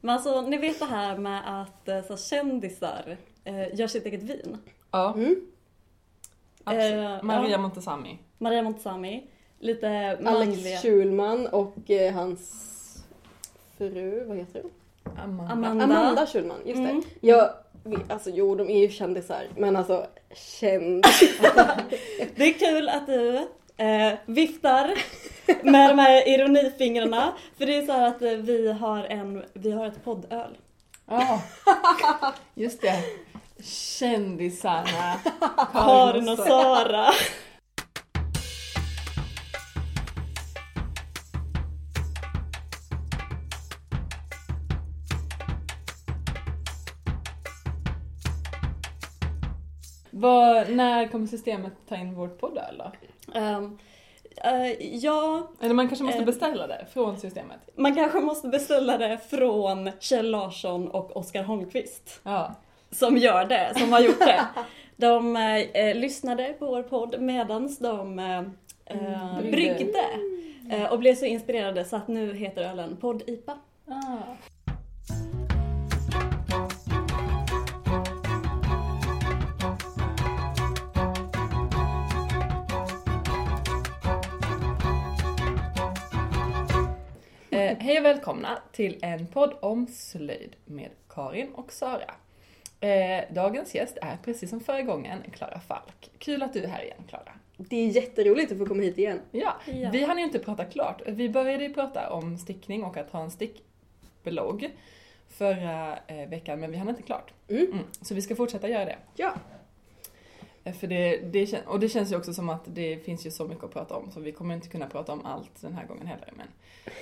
Men alltså ni vet det här med att eh, så, kändisar eh, gör sitt eget vin. Ja, Mm. absolut. Eh, Maria ja. Montazami. Maria Montazami, lite manliga. Alex Schulman och eh, hans fru, vad heter hon? Amanda. Amanda. Amanda Schulman, just det. Mm. Jag, vet- alltså jo, de är ju kändisar, men alltså kändisar. Det är kul att du eh, viftar med de här ironifingrarna. För det är så att eh, vi har, en, vi har ett poddöl. Ja, just det. Kändisarna. Karin och Sara. Vad, när kommer systemet ta in vårt poddöl då? Ehm, eh, ja, Eller man kanske måste Eh. beställa det från systemet? man kanske måste beställa det från Kjell Larsson och Oskar Holmqvist. Ja. Som gör det, som har gjort det. De eh, lyssnade på vår podd medans de eh, eh, Bryggde. Eh, och blev så inspirerade så att nu heter ölen Podd-IPA. Ah. Hej och välkomna till en podd om slöjd med Karin och Sara. Eh, dagens gäst är precis som förra gången Klara Falk. Kul att du är här igen Klara. Det är jätteroligt att få komma hit igen. Ja, Ja. vi hann ju inte prata klart. Vi började ju prata om stickning och att ha en stickblogg förra eh, veckan, men vi hann inte klart. Mm. Mm. Så vi ska fortsätta göra det. Ja. Eh, För det, det, och det känns ju också som att det finns ju så mycket att prata om, så vi kommer inte kunna prata om allt den här gången heller. Men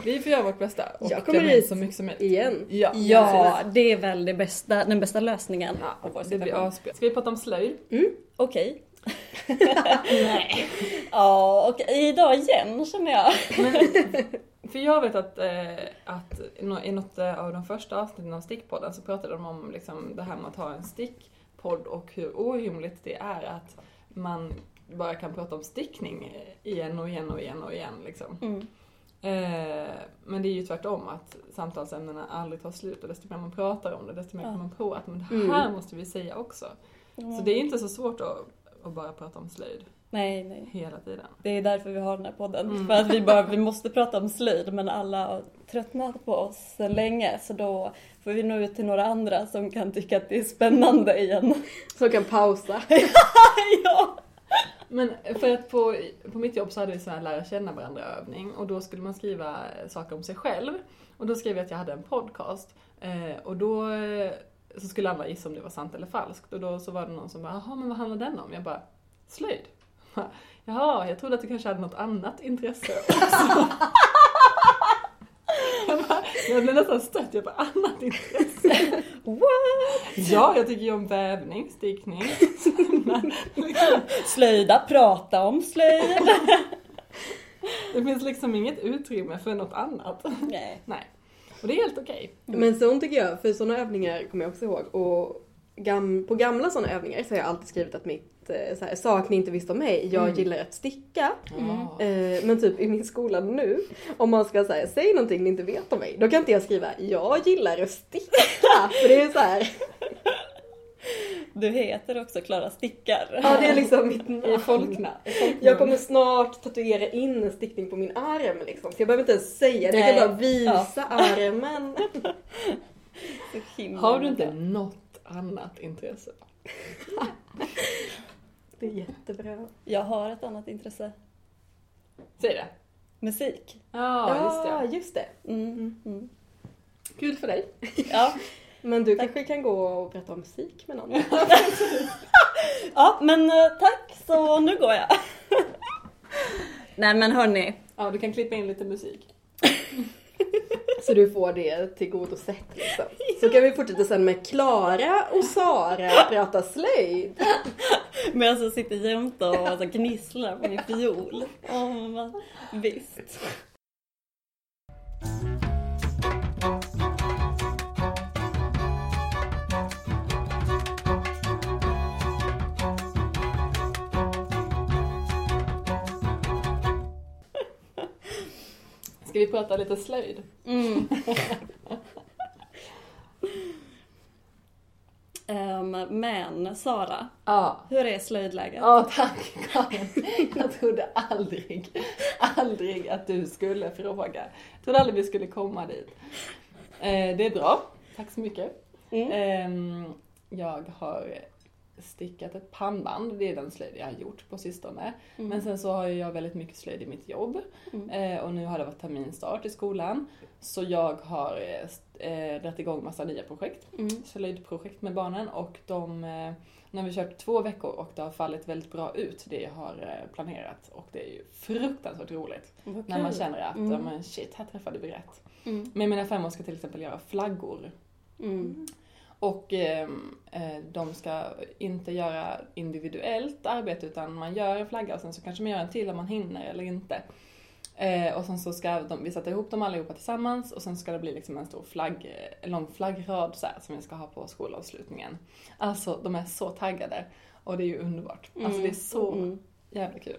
vi får göra vårt bästa och Jag kommer klämma in hit så mycket som möjligt. Igen. Ja, Ja, det är väl det bästa, den bästa lösningen Ja, det blir asbra. Ska vi prata om slöjd? Okej. Nej. Ja, och idag igen känner jag. För jag vet att, eh, att i nå- i något eh, av de första avsnitten av Stickpodden så pratade de om liksom, det här med att ha en stickpodd och hur orimligt det är att man bara kan prata om stickning igen och igen och igen och igen. Liksom. Mm. Eh, men det är ju tvärtom att samtalsämnena aldrig tar slut och desto mer man pratar om det desto mer Ja. kommer man på att men det Mm. här måste vi säga också. Så det är inte så svårt att, att bara prata om slöjd Nej, nej. hela tiden. Det är därför vi har den här podden. Mm. För att vi, bara, vi måste prata om slöjd men alla har tröttnat på oss sedan länge så då får vi nå ut till några andra som kan tycka att det är spännande igen. Så kan pausa. ja. Men för att på, på mitt jobb så hade vi sån här lära känna varandra övning och då skulle man skriva saker om sig själv. Och då skrev jag att jag hade en podcast. Eh, och då eh, så skulle alla gissa om det var sant eller falskt. Och då så var det någon som bara, jaha men vad handlar den om? Jag bara, slöjd. Jaha, jag trodde att du kanske hade något annat intresse också. jag, bara, jag blev nästan stött, jag bara, annat intresse? What? Ja, jag tycker ju om vävning, stickning. Slöjda, prata om slöjd. Det finns liksom inget utrymme för något annat. Nej. Nej. Och det är helt okej. Men sånt tycker jag, för sådana övningar kommer jag också ihåg. Och gam, på gamla sådana övningar så har jag alltid skrivit att mitt eh, så här, sak ni inte visste om mig, jag Mm. gillar att sticka. Ja. Eh, men typ i min skola nu, om man ska säga säg någonting ni inte vet om mig, då kan inte jag skriva jag gillar att sticka. för det är så här, Du heter också Klara Stickar. ja det är liksom mitt I namn. folkna. Jag kommer snart tatuera in en stickning på min arm liksom, så jag behöver inte ens säga det, jag kan bara visa armen. Så himla Har du inte något annat intresse? Det är jättebra. Jag har ett annat intresse. Säg det. Musik. Ja, just det. just det. Mm. Mm. Kul för dig. Ja. Men du kanske kan gå och berätta om musik med någon? ja, men eh, tack så nu går jag. Nej men hörni. Ja, du kan klippa in lite musik. Så du får det tillgodosett liksom. Så kan vi fortsätta sen med Klara och Sara prata slöjd. Medan jag alltså, sitter jämte och alltså gnisslar på min fiol. Oh, visst. Ska vi prata lite slöjd? Mm. Um, men Sara, ah. hur är slöjdläget? Ja, tack Karin. Jag trodde aldrig, aldrig att du skulle fråga. Jag trodde aldrig vi skulle komma dit. Eh, det är bra, tack så mycket. Mm. Um, jag har stickat ett pannband, det är den slöjd jag har gjort på sistone. Mm. Men sen så har jag väldigt mycket slöjd i mitt jobb. Mm. Eh, och nu har det varit terminstart i skolan. Så jag har eh, eh, dragit igång massa nya projekt. Mm. Slöjdprojekt med barnen och de, eh, nu har vi kört två veckor och det har fallit väldigt bra ut det jag har eh, planerat. Och det är ju fruktansvärt roligt. Vad När man känner att, Mm. men shit, här träffade vi rätt. Mm. Men mina femmor ska till exempel göra flaggor. Mm. Och ehm, eh, de ska inte göra individuellt arbete utan man gör en flagga och sen så kanske man gör en till om man hinner eller inte. Eh, och sen så ska de, vi sätta ihop dem allihopa tillsammans och sen ska det bli liksom en stor flagg, en lång flaggrad så här, som vi ska ha på skolavslutningen. Alltså de är så taggade och det är ju underbart. Alltså det är så Mm. jävla kul.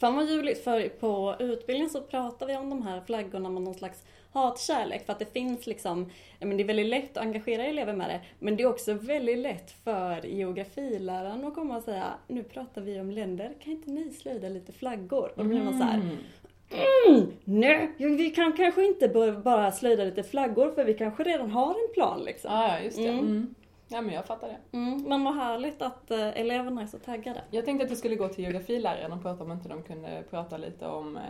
Fan vad ljuvligt, för på utbildningen så pratar vi om de här flaggorna med någon slags hatkärlek. För att det finns liksom, men det är väldigt lätt att engagera elever med det. Men det är också väldigt lätt för geografiläraren att komma och säga, nu pratar vi om länder, kan inte ni slöjda lite flaggor? Och då blir man så här, Mm. mm, nej, vi kan kanske inte bara slöjda lite flaggor för vi kanske redan har en plan liksom. Ja, just det. Mm. Mm. Ja, men jag fattar det. Mm, men vad härligt att eh, eleverna är så taggade. Jag tänkte att vi skulle gå till geografiläraren och prata om inte de kunde prata lite om eh,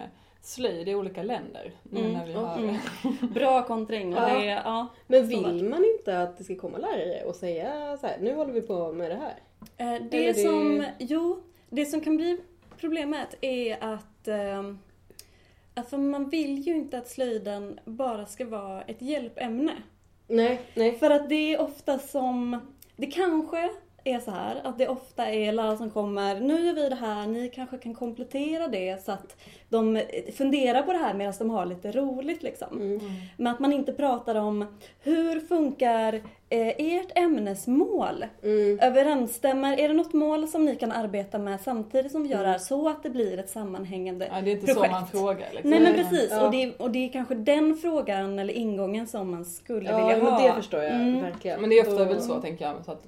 slöjd i olika länder. Nu Mm, när vi har... mm. Bra kontring. Ja. det, ja. Men vill man inte att det ska komma lärare och säga så här, nu håller vi på med det här? Eh, Det, Eller det- som, jo, det som kan bli problemet är att, eh, att för man vill ju inte att slöjden bara ska vara ett hjälpämne. Nej, nej. För att det är ofta som, det kanske är så här att det ofta är lärare som kommer, nu gör vi det här, ni kanske kan komplettera det så att de funderar på det här medan de har lite roligt liksom. Mm. Men att man inte pratar om hur funkar eh, ert ämnesmål? Mm. Överensstämmer, är det något mål som ni kan arbeta med samtidigt som vi gör det här så att det blir ett sammanhängande Ja, det är inte projekt? så man frågar. Liksom. Nej men precis, ja. och, det, och det är kanske den frågan eller ingången som man skulle Ja, vilja ha. det förstår jag Mm. verkligen. Men det är ofta väl så tänker jag, så att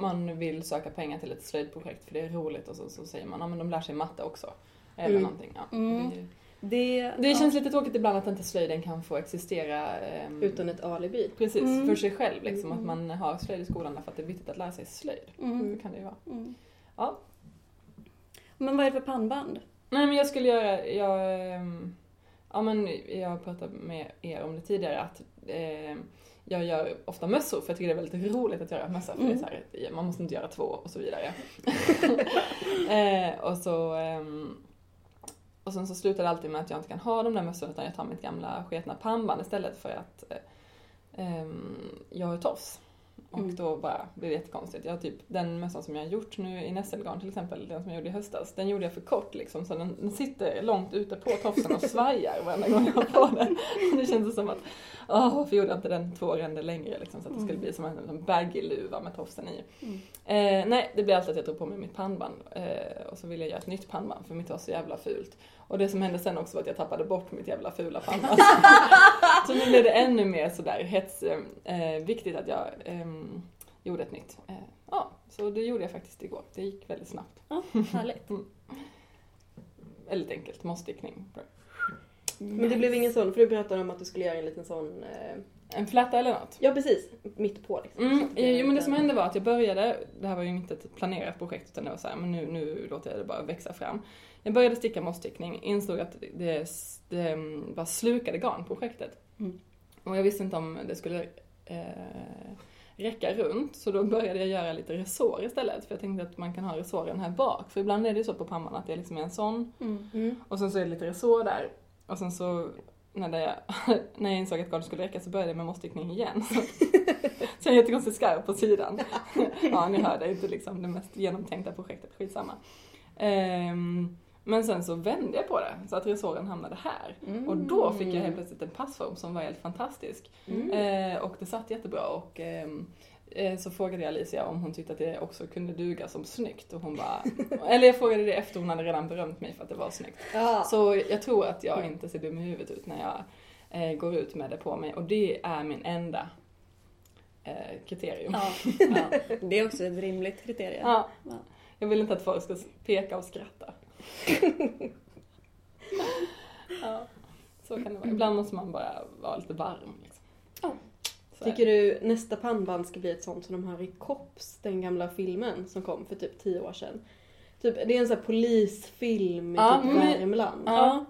man vill söka pengar till ett slöjdprojekt för det är roligt och så, så säger man, ja men de lär sig matte också. Eller Mm. någonting. Ja. Mm. Det, Det, det ja. känns lite tråkigt ibland att inte slöjden kan få existera ehm, Utan ett alibi. Precis, Mm. för sig själv. Liksom, Mm. att man har slöjd i skolan därför att det är viktigt att lära sig slöjd. Mm. Så kan det ju vara. Mm. Ja. Men vad är det för pannband? Nej men jag skulle göra, jag, ehm, ja men jag pratat med er om det tidigare att ehm, jag gör ofta mössor för jag tycker det är väldigt roligt att göra mössor för det är så här, man måste inte göra två och så vidare. eh, och så ehm, och sen så slutar det alltid med att jag inte kan ha de där mössorna utan jag tar mitt gamla sketna pannband istället för att eh, ehm, jag har tofs. Och Mm. då bara blir det jättekonstigt. Jag typ den mössan som jag har gjort nu i nässelgarn till exempel, den som jag gjorde i höstas, den gjorde jag för kort liksom så den, den sitter långt ute på tofsen och svajar varenda gång jag har på den. Och det känns som att, åh varför gjorde jag inte den två ränder längre liksom så att det skulle Mm. bli som en, en baggy luva med tofsen i. Mm. Eh, nej, det blir alltid att jag tar på mig mitt pannband eh, och så vill jag göra ett nytt pannband för mitt var så jävla fult. Och det som hände sen också var att jag tappade bort mitt jävla fula pannband. så nu blev det ännu mer sådär hets, eh, viktigt att jag ehm, gjorde ett nytt. Eh, ja, så det gjorde jag faktiskt igår. Det gick väldigt snabbt. Ja, härligt. Väldigt enkelt, mossstickning. Men det blev ingen sån, för du pratade om att du skulle göra en liten sån... Eh... En fläta eller något? Ja precis, mitt på liksom. Mm, jo men det som hände var att jag började, det här var ju inte ett planerat projekt utan det var så här, men nu, nu låter jag det bara växa fram. Jag började sticka mossstickning, insåg att det, det bara slukade garnprojektet. Mm. Och jag visste inte om det skulle eh, räcka runt så då började jag göra lite resår istället för jag tänkte att man kan ha resåren här bak för ibland är det ju så på pannban att det liksom är en sån Mm. Mm. och sen så är det lite resår där och sen så när jag, när jag insåg att garnet skulle räcka så började jag med mossstickning igen. Så, så en jättekonstig skarv på sidan. Ja, ni hör, det är inte liksom det mest genomtänkta projektet, skitsamma. Ehm, men sen så vände jag på det så att resåren hamnade här. Och då fick jag helt plötsligt en passform som var helt fantastisk. Mm. Eh, och det satt jättebra och ehm, eh, så frågade jag Alicia om hon tyckte att det också kunde duga som snyggt och hon bara, eller jag frågade det efter hon hade redan berömt mig för att det var snyggt. Ja. Så jag tror att jag inte ser dum i huvudet ut när jag eh, går ut med det på mig och det är min enda eh, kriterium. Ja, ja. Det är också ett rimligt kriterium. Ja. Jag vill inte att folk ska peka och skratta. Ja, så kan det vara. Ibland måste man bara vara lite varm. Liksom. Ja. Så Tycker du nästa pannband ska bli ett sånt som de har i Kops, den gamla filmen som kom för typ tio år sedan? Typ, det är en sån här polisfilm i Ja, typ Värmland. Ja.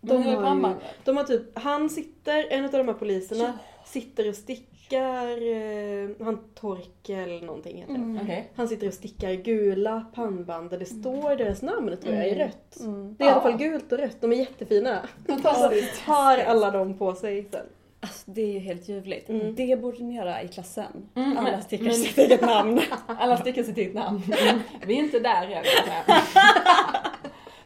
De har pannbandet. De har typ, han sitter, en av de här poliserna, sitter och stickar, eh, han Torkel någonting heter. Mm. Okej. Han sitter och stickar gula pannband där det står deras namn tror jag i Mm. rött. Mm. Det är i alla Ja. fall gult och rött, de är jättefina. Fantastiskt. Har alla dem på sig sen. Alltså, det är ju helt ljuvligt. Mm. Det borde ni göra i klassen. Mm, Alla stickar men- sitt eget namn. Alla stickar sitt eget namn. Mm. Vi är inte där än.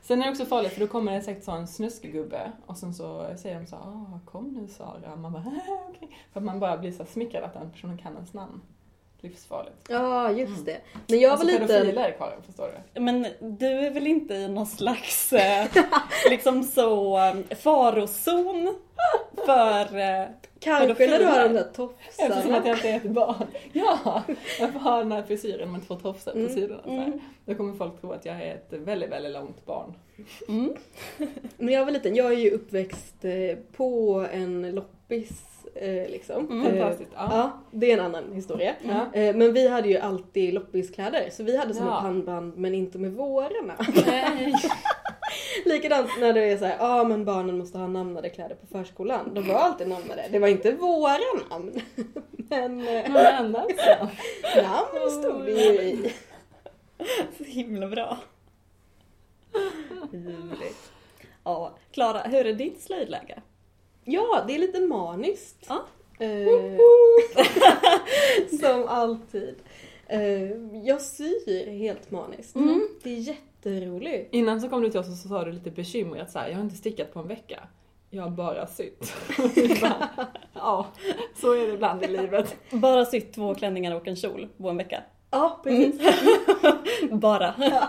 Sen är det också farligt för då kommer det säkert så en snuskgubbe och sen så säger de så ah, kom nu Sara. Man bara, "Ah, okej. För att man bara blir så smickrad att den personen kan ens namn. Livsfarligt. Ja, just det. När jag var alltså liten... pedofiler Karin, förstår du? Men du är väl inte i någon slags eh, liksom så eh, farozon för eh, Kanske när du har de där Eftersom tofsarna. att jag inte är ett barn. Ja, jag får ha den här frisyren med två tofsar på Mm, sidorna. Så här. mm. Då kommer folk tro att jag är ett väldigt, väldigt långt barn. mm. När jag var liten, jag är ju uppväxt eh, på en loppis eh, liksom. Mm. Eh, Fantastiskt. Ja. Ja, det är en annan historia. Eh, Men vi hade ju alltid loppiskläder, så vi hade som Ja. ett pannband men inte med vårarna. Nej. Likadant när det är så här, ja ah, men barnen måste ha namnade kläder på förskolan. De var alltid namnade. Det var inte våra namn. Men Men ändå så. namn stod det ju i. Så himla bra. Ljuvligt. Ja, Klara, hur är ditt slöjdläge? Ja, det är lite maniskt. Ja. Eh, som alltid. Eh, jag syr helt maniskt. Mm. Det är jätteroligt. Innan så kom du till oss och så sa du lite bekymrat så här, jag har inte stickat på en vecka. Jag har bara sytt. Bara, ja, så är det ibland i livet. Bara sytt två klänningar och en kjol på en vecka. Ja, precis. Bara.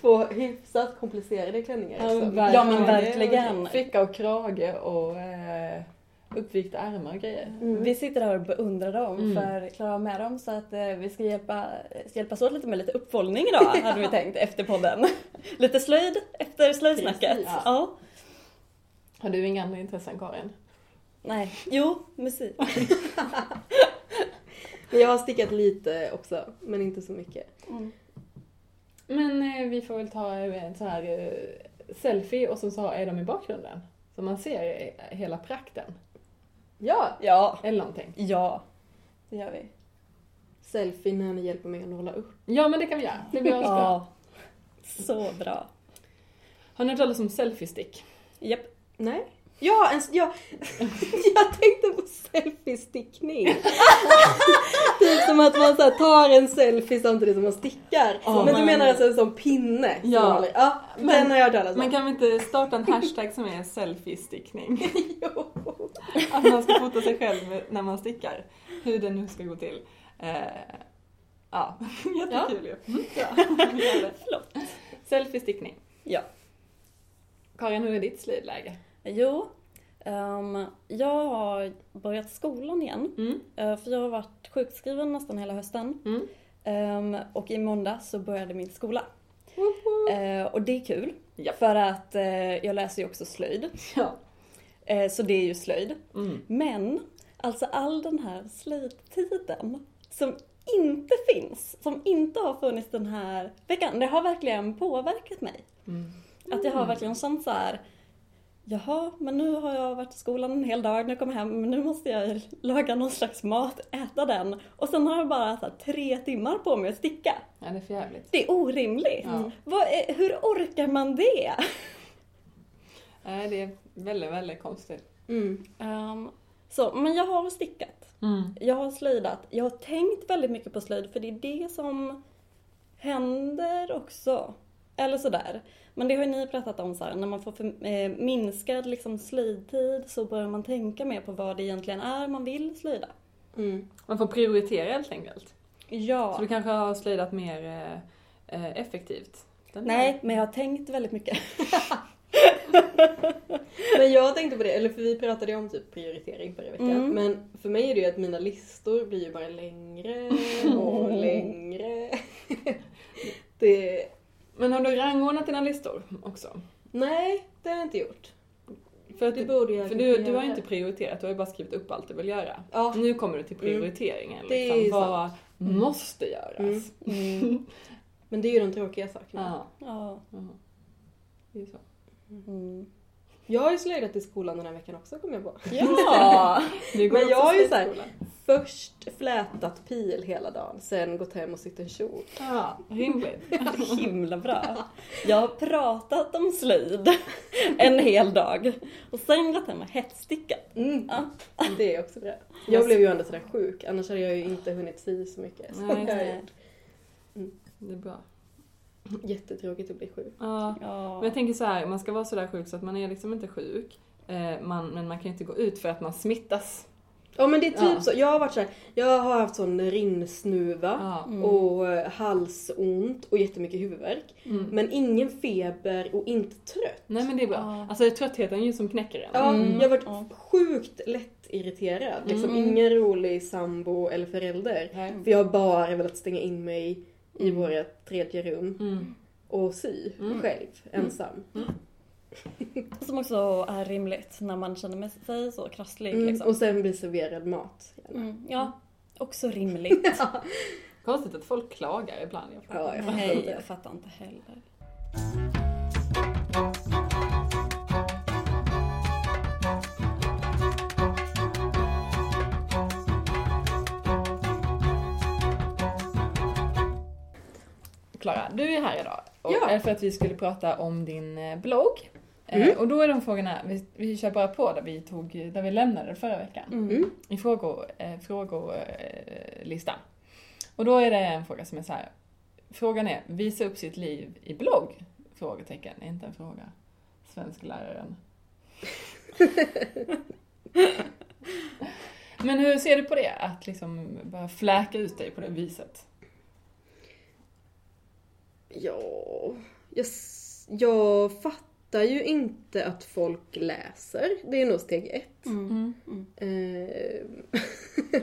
Två hyfsat komplicerade klänningar. också. verkligen. Ja, men verkligen. Ficka och krage och eh, uppvikta ärmar och grejer. Mm. Vi sitter här och beundrar dem Mm. för Klara med dem så att eh, vi ska hjälpa, ska hjälpas åt lite med lite uppföljning idag hade vi tänkt efter podden. Lite slöjd efter slöjdsnacket. Precis. Ja. Har du inga andra intressen Karin? Nej, jo, musik. Men jag har stickat lite också, men inte så mycket. Mm. Men eh, vi får väl ta eh, en så här eh, selfie och så, så är de i bakgrunden. Så man ser eh, hela prakten. Ja, Ja, Eller någonting. ja. Det gör vi. selfie när ni hjälper mig att nåla upp. Ja men det kan vi göra. Det blir asbra. Ja. Så bra. Har ni hört talas om selfie-stick? Japp. Nej. Ja, en, ja. jag tänkte på selfie-stickning. typ som att man så tar en selfie samtidigt som man stickar. Ja, men du men- menar alltså en sån pinne? som Ja. ja Men- den har jag hört talas om. Men kan vi inte starta en hashtag som är selfie-stickning? Jo. Att man ska fota sig själv när man stickar. Hur det nu ska gå till. Eh, ja, jättekul ju. Mm. Vi gör det. Flott. Selfie-stickning. Ja. Karin, hur är ditt slöjdläge? Jo, ehm, jag har börjat skolan igen. Mm. eh, för jag har varit sjukskriven nästan hela hösten. Mm. Ehm, och i måndag så började min skola. Eh, och det är kul. Ja. För att eh, jag läser ju också slöjd. Ja. Eh, så det är ju slöjd. Mm. Men, alltså all den här slöjdtiden som inte finns, som inte har funnits den här veckan, det har verkligen påverkat mig. Mm. Att jag har verkligen känt så här. Jaha, men nu har jag varit i skolan en hel dag, nu kommer jag hem, men nu måste jag laga någon slags mat, äta den. Och sen har jag bara här, tre timmar på mig att sticka. Ja, det är för jävligt. Det är orimligt. Ja. Vad hur orkar man det? Nej, det är väldigt, väldigt konstigt. Mm. Ehm, så, men jag har stickat. Mm. Jag har slöjdat. Jag har tänkt väldigt mycket på slöjd för det är det som händer också. Eller sådär. Men det har ju ni pratat om så här, när man får för, eh, minskad liksom, slöjdtid så börjar man tänka mer på vad det egentligen är man vill slöjda. Mm. Man får prioritera helt enkelt. Ja. Så du kanske har slöjdat mer eh, eh, effektivt? Den Nej, men jag har tänkt väldigt mycket. Men jag tänkte på det, eller för vi pratade ju om typ prioritering förra veckan. Mm. Men för mig är det ju att mina listor blir ju bara längre och längre. det... Men har du rangordnat dina listor också? Nej, det har jag inte gjort. För, att Det du, borde jag för du, du har göra. inte prioriterat, du har ju bara skrivit upp allt du vill göra. Ja. Nu kommer du till prioriteringen. Det är Liksom. ju Vad måste göras? Mm. Men det är ju de tråkiga sakerna. Ja. Ja. ja. Det är ju så. Mm. Jag har ju slöjdat i skolan den här veckan också kom jag på. Ja! Men jag är ju slöjdskola. Först flätat pil hela dagen, sen gått hem och sytt en kjol. Ja, rimligt. Himla bra. Jag har pratat om slöjd en hel dag och sen gått hem och hetstickat. Mm. Ja. Det är också bra. Jag blev ju ändå sådär sjuk, annars hade jag ju inte hunnit sy så mycket. Nej, har gjort. Det är bra. Jättetråkigt att bli sjuk. Ja. Ja. Men jag tänker så här, man ska vara sådär sjuk så att man är liksom inte sjuk. Eh, man, men man kan ju inte gå ut för att man smittas. Ja men det är typ Ja. så. Jag har varit så här, jag har haft sån rinnsnuva Ja. Mm. och eh, halsont och jättemycket huvudvärk. Mm. Men ingen feber och inte trött. Nej men det är bra. Ja. Alltså det är tröttheten ju som knäcker en. Ja, Mm. jag har varit Ja. sjukt lätt irriterad. Liksom Mm. ingen rolig sambo eller förälder. Nej. För jag har bara velat stänga in mig i Mm. vårt tredje rum Mm. och sy Mm. själv, ensam. Som också är rimligt när man känner sig så krasslig. Mm. Liksom. Och sen bli serverad mat. Mm. Ja, också rimligt. Konstigt att folk klagar ibland. Jag fattar Ja, jag fattar Nej, inte. jag fattar inte heller. Klara, du är här idag. Och Ja. är för att vi skulle prata om din eh, blogg. Mm. Eh, och då är de frågorna, vi, vi kör bara på där vi, tog, där vi lämnade förra veckan. Mm. I frågor, eh, frågolistan. Och då är det en fråga som är så här. Frågan är, visa upp sitt liv i blogg? Frågetecken, inte en fråga. Svenskläraren. Men hur ser du på det? Att liksom bara fläka ut dig på det viset? Ja, jag, jag fattar ju inte att folk läser. Det är nog steg ett. Mm. Eh,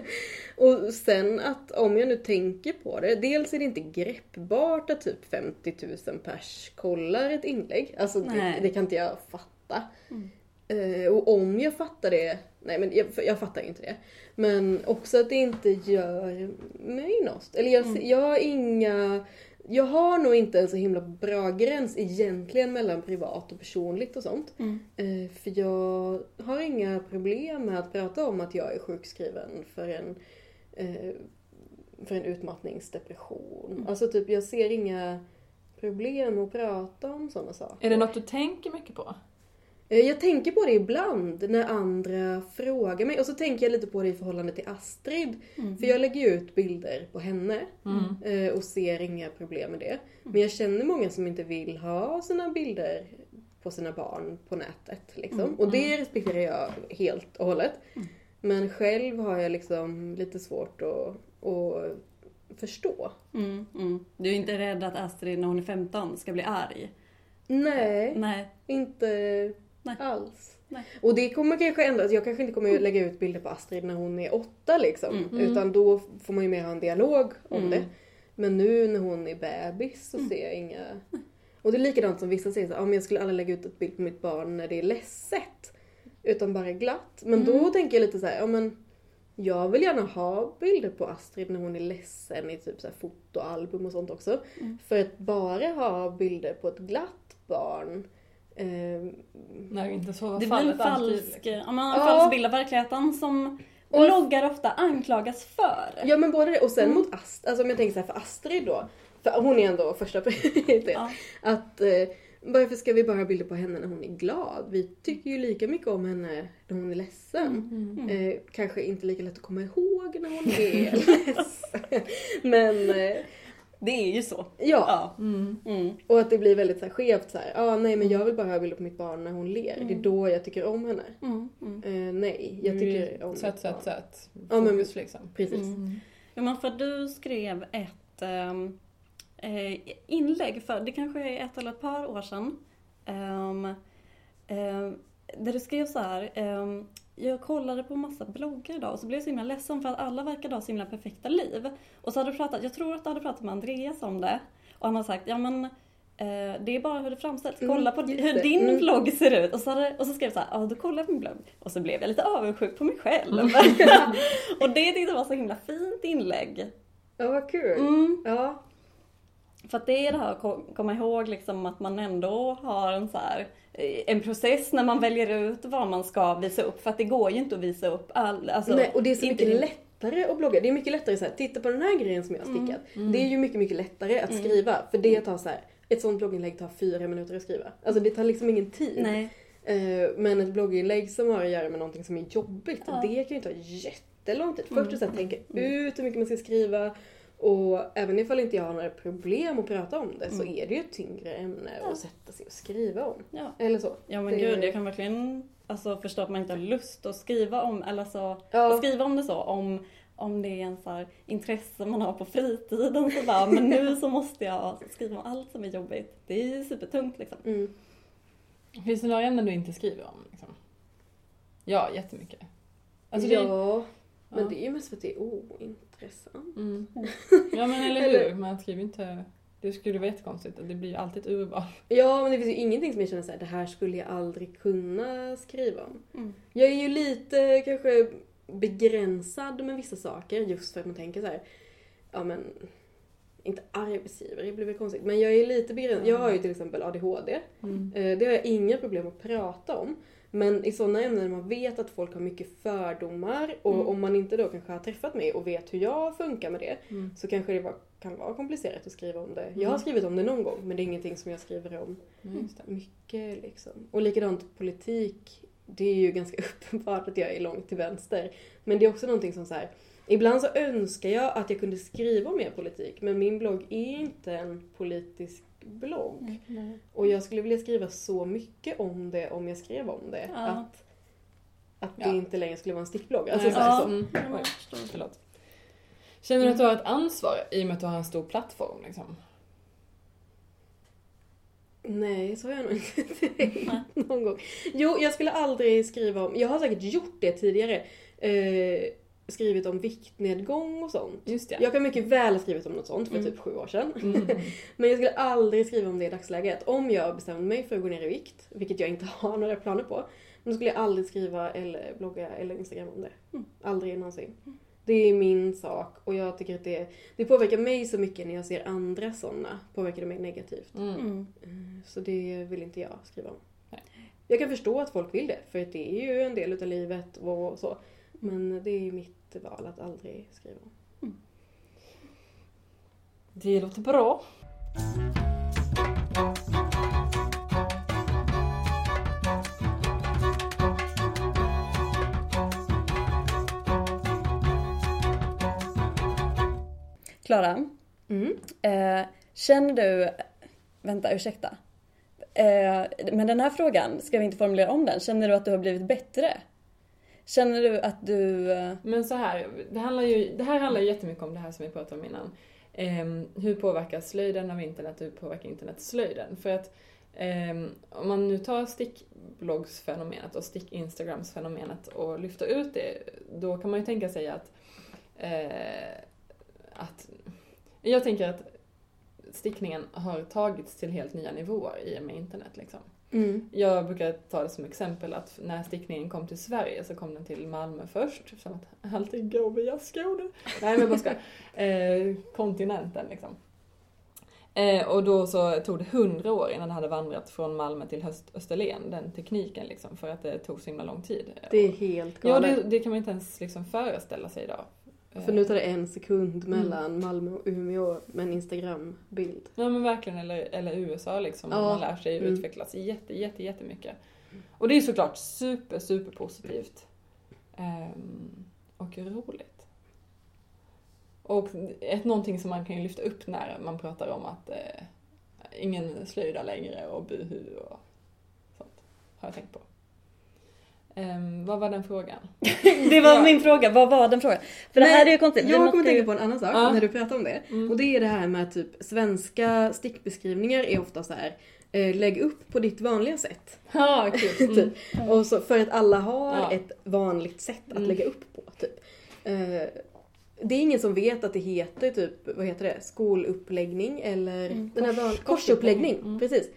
och sen att om jag nu tänker på det, dels är det inte greppbart att typ 50 000 pers kollar ett inlägg. Alltså det, det kan inte jag fatta. Mm. Eh, och om jag fattar det, nej men jag, jag fattar ju inte det. Men också att det inte gör mig något. Eller jag, Mm. jag har inga, jag har nog inte en så himla bra gräns egentligen mellan privat och personligt och sånt. Mm. Eh, För jag har inga problem med att prata om att jag är sjukskriven för en, eh, för en utmattningsdepression. Mm. Alltså typ jag ser inga problem att prata om sådana saker. Är det något du tänker mycket på? Eh, Jag tänker på det ibland när andra frågar mig. Och så tänker jag lite på det i förhållande till Astrid. Mm. För jag lägger ju ut bilder på henne Mm. eh, och ser inga problem med det. Men jag känner många som inte vill ha sina bilder på sina barn på nätet. Liksom. Mm. Och det respekterar jag helt och hållet. Mm. Men själv har jag liksom lite svårt att, att förstå. Mm. Mm. Du är inte rädd att Astrid när hon är 15 ska bli arg? Nej, Nej. inte Nej. alls. Nej. Och det kommer kanske ändras. Jag kanske inte kommer lägga ut bilder på Astrid när hon är åtta liksom. Mm. Utan då får man ju mer ha en dialog om Mm. det. Men nu när hon är bebis så ser jag inga... Och det är likadant som vissa säger så här, "Ja, men jag skulle aldrig lägga ut ett bild på mitt barn när det är ledset. Utan bara glatt. Men då Mm. tänker jag lite så här, ja men jag vill gärna ha bilder på Astrid när hon är ledsen i typ så här fotoalbum och sånt också. Mm. För att bara ha bilder på ett glatt barn eh, När inte så Det blir en falsk, liksom. ja, men en Ja. falsk bild av verkligheten som Och- bloggar ofta anklagas för. Ja men både det och sen Mm. mot Astrid, alltså om jag tänker så här för Astrid då. För hon är ändå första prioritet. Ja. Att eh, varför ska vi bara ha bilder på henne när hon är glad? Vi tycker ju lika mycket om henne när hon är ledsen. Mm. Eh, kanske inte lika lätt att komma ihåg när hon är ledsen. Men eh, Det är ju så. ja. Ja. Mm. Mm. Och att det blir väldigt så här skevt så här. ah, nej men jag vill bara ha bilder på mitt barn när hon ler. Det är Mm. då jag tycker om henne. Mm. Mm. Eh, nej, jag tycker om Söt, mitt söt, söt. Ja, men- liksom. Precis. Mm. Jo men för du skrev ett ehm, eh, inlägg för, det kanske är ett eller ett par år sedan. ehm, eh, där du skrev så här. Jag kollade på massa bloggar idag och så blev jag så himla ledsen för att alla verkade ha så himla perfekta liv. Och så hade du pratat, jag tror att du hade pratat med Andreas om det. Och han har sagt, ja men eh, det är bara hur det framställs. Mm, Kolla på hur din Mm. blogg ser ut. Och så, hade, och så skrev jag så här, ja då kollar jag på min blogg. Och så blev jag lite avundsjuk på mig själv. och det tyckte jag var så himla fint inlägg. Ja, vad kul. Mm. Ja. För att det är det här att ko- komma ihåg liksom att man ändå har en så här, eh, en process när man väljer ut vad man ska visa upp. För att det går ju inte att visa upp all, alltså, Nej, och det är så mycket lättare att blogga. Det är mycket lättare så här, titta på den här grejen som jag har Mm. stickat. Det är ju mycket, mycket lättare att skriva. För det tar så här, ett sånt blogginlägg tar fyra minuter att skriva. Alltså det tar liksom ingen tid. Nej. Eh, Men ett blogginlägg som har att göra med någonting som är jobbigt, Ja. det kan ju ta jättelång tid. Först att så här, tänka ut hur mycket man ska skriva. Och även ifall inte jag har några problem att prata om det så är det ju ett tyngre ämne att sätta sig och skriva om. Ja. Eller så. Ja men Det- gud, jag kan verkligen alltså, förstå att man inte har lust att skriva om, eller så, Ja. att skriva om det så, om, om det är en så här, intresse man har på fritiden så bara, men nu så måste jag skriva om allt som är jobbigt. Det är ju supertungt liksom. Mm. Finns det några ämnen du inte skriver om? Liksom? Ja, jättemycket. Alltså, det- ja, men Ja. det är ju mest för att det är ointressant. Mm. Ja men eller Eller- hur, man skriver inte... Det skulle vara jättekonstigt, det blir ju alltid ett urval. Ja, men det finns ju ingenting som jag känner såhär, det här skulle jag aldrig kunna skriva om. Mm. Jag är ju lite kanske begränsad med vissa saker just för att man tänker så här. ja men, inte arbetsgivare, det blir väl konstigt, men jag är lite begränsad. Jag har ju till exempel ADHD. Mm. Eh, Det har jag inga problem att prata om. Men i sådana ämnen där man vet att folk har mycket fördomar och Mm. om man inte då kanske har träffat mig och vet hur jag funkar med det Mm. så kanske det var, kan vara komplicerat att skriva om det. Jag har skrivit om det någon gång men det är ingenting som jag skriver om mycket liksom. Och likadant politik. Det är ju ganska uppenbart att jag är långt till vänster. Men det är också någonting som så här. Ibland så önskar jag att jag kunde skriva om mer politik men min blogg är inte en politisk blogg. Och jag skulle vilja skriva så mycket om det om jag skrev om det. Ja. Att, att Ja. det inte längre skulle vara en stickblogg. Alltså, så här, ja. så. Mm. Ja, Oj, förlåt. Känner du att du har ett ansvar i och med att du har en stor plattform? Liksom? Nej, så har jag nog inte tänkt någon gång. Jo, jag skulle aldrig skriva om, jag har säkert gjort det tidigare, eh, skrivit om viktnedgång och sånt. Just det. Jag kan mycket väl ha skrivit om något sånt för Mm. typ sju år sedan. Mm. Men jag skulle aldrig skriva om det i dagsläget. Om jag bestämde mig för att gå ner i vikt, vilket jag inte har några planer på, då skulle jag aldrig skriva eller blogga eller Instagram om det. Mm. Aldrig någonsin. Det är min sak och jag tycker att det, det påverkar mig så mycket när jag ser andra sådana. Påverkar det mig negativt. Mm. Mm. Eh, Så det vill inte jag skriva om. Nej. Jag kan förstå att folk vill det, för det är ju en del utav livet och så. Men det är mitt val att aldrig skriva om. Det låter bra. Klara, Mm. eh, känner du, vänta ursäkta. Eh, men den här frågan, ska vi inte formulera om den? Känner du att du har blivit bättre? Känner du att du... Eh, Men så här, det, handlar ju, det här handlar ju jättemycket om det här som vi pratade om innan. Ehm, hur påverkas slöjden av internet och hur påverkar internet slöjden? För att ehm, om man nu tar stickbloggsfenomenet och stick-instagrams-fenomenet och lyfter ut det, då kan man ju tänka sig att, eh, att jag tänker att stickningen har tagits till helt nya nivåer i och med internet. Liksom. Mm. Jag brukar ta det som exempel att när stickningen kom till Sverige så kom den till Malmö först, eftersom att allting går via Skåne. Nej men jag bara skojar. eh, Kontinenten liksom. Eh, och då så tog det hundra år innan det hade vandrat från Malmö till Höst- Österlen, den tekniken liksom, för att det tog så himla lång tid. Det är helt Ja, galet. det, det kan man inte ens liksom föreställa sig idag. För nu tar det en sekund Mm. mellan Malmö och Umeå med en Instagram-bild. Ja men verkligen, eller, eller USA liksom. Ja. Man lär sig Mm. utvecklas jätte, jätte, jättemycket. Och det är såklart super, super positivt. Ehm, och roligt. Och ett, någonting som man kan ju lyfta upp när man pratar om att eh, ingen slöjdar längre och buhu och sånt. Har jag tänkt på. Ehm, vad var den frågan? Det var Ja. min fråga, vad var den frågan? För det Nej, här är ju konstigt. Vi Jag kommer ju- tänka på en annan sak Ja. när du pratar om det. Mm. Och det är det här med att typ svenska stickbeskrivningar är ofta så här. eh, lägg upp på ditt vanliga sätt. Ja, kul. Mm. Typ. Och så, för att alla har Ja. ett vanligt sätt att Mm. lägga upp på. Typ. Eh, det är ingen som vet att det heter typ, vad heter det, skoluppläggning eller Mm, den här kors- van- korsuppläggning. korsuppläggning. Mm. Precis.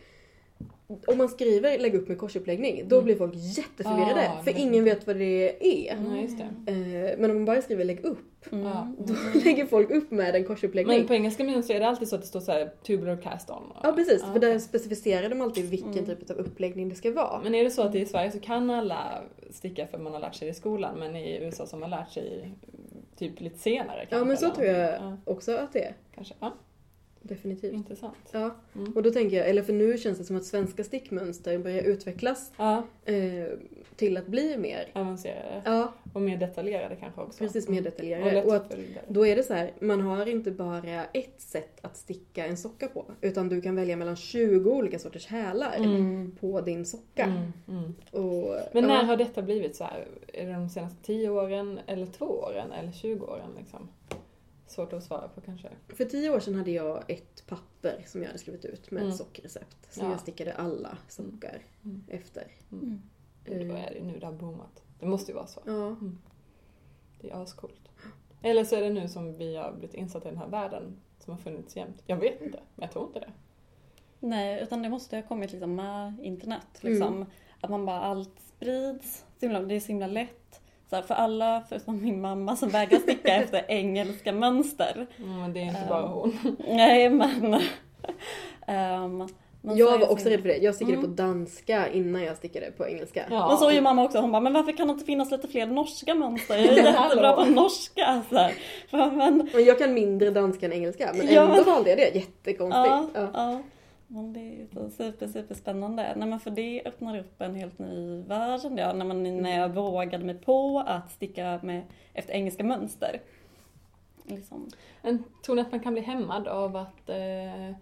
Om man skriver lägg upp med korsuppläggning, då Mm. blir folk jätteförvirrade. Ah, för ingen vet vad det är. Just det. Eh, men om man bara skriver lägg upp, Mm. Då lägger folk upp med en korsuppläggning. Men på engelska men så är det alltid så att det står så här tubular cast on. Ja precis, Ja, för där specificerar de alltid vilken Mm. typ av uppläggning det ska vara. Men är det så att i Sverige så kan alla sticka för man har lärt sig det i skolan men i USA som har lärt sig typ lite senare Ja men så tror jag Ja, också att det är. kanske. Ja, Definitivt. intressant. Ja, Mm. och då tänker jag, eller för nu känns det som att svenska stickmönster börjar utvecklas Ja, eh, till att bli mer, avancerade. ja Och mer detaljerade kanske också. precis mer Mm. Och detaljerade. Och att lättföljda. då är det så här, man har inte bara ett sätt att sticka en socka på, utan du kan välja mellan 20 olika sorters hälar Mm. på din socka. Mm, mm. Och, Men ja, när har detta blivit så här? Är det de senaste 10 åren, eller 2 åren, eller 20 åren liksom? Svårt att svara på kanske. För tio år sedan hade jag ett papper som jag hade skrivit ut med Mm. ett sockrecept. Som Ja. jag stickade alla sockar Mm. efter. Mm. Och då är det nu det har boomat. Det måste ju vara så. Ja. Det är ascoolt. Eller så är det nu som vi har blivit insatta i den här världen som har funnits jämt. Jag vet inte, men jag tror inte det. Nej, utan det måste ha kommit liksom med internet. Liksom. Mm. Att man bara, allt sprids. Det är så himla lätt. Så här, för alla, förutom min mamma som vägrar sticka efter engelska mönster. Mm, men det är inte Um, bara hon. Nej, men... är Jag var också så- rädd för det. Jag stickade Mm. på danska innan jag stickade på engelska. Ja. Men så är ju mamma också, hon bara, men varför kan det inte finnas lite fler norska mönster? Jag är jättebra på norska. Så här. Men, Men jag kan mindre danska än engelska, men Ja, ändå men- valde jag det. Jättekonstigt. ja, Ja. Men det är super, super spännande. Nej men för det öppnar upp en helt ny värld kände jag, när, man, när jag vågade mig på att sticka med, efter engelska mönster. Liksom. Tror ni att man kan bli hämmad av att eh,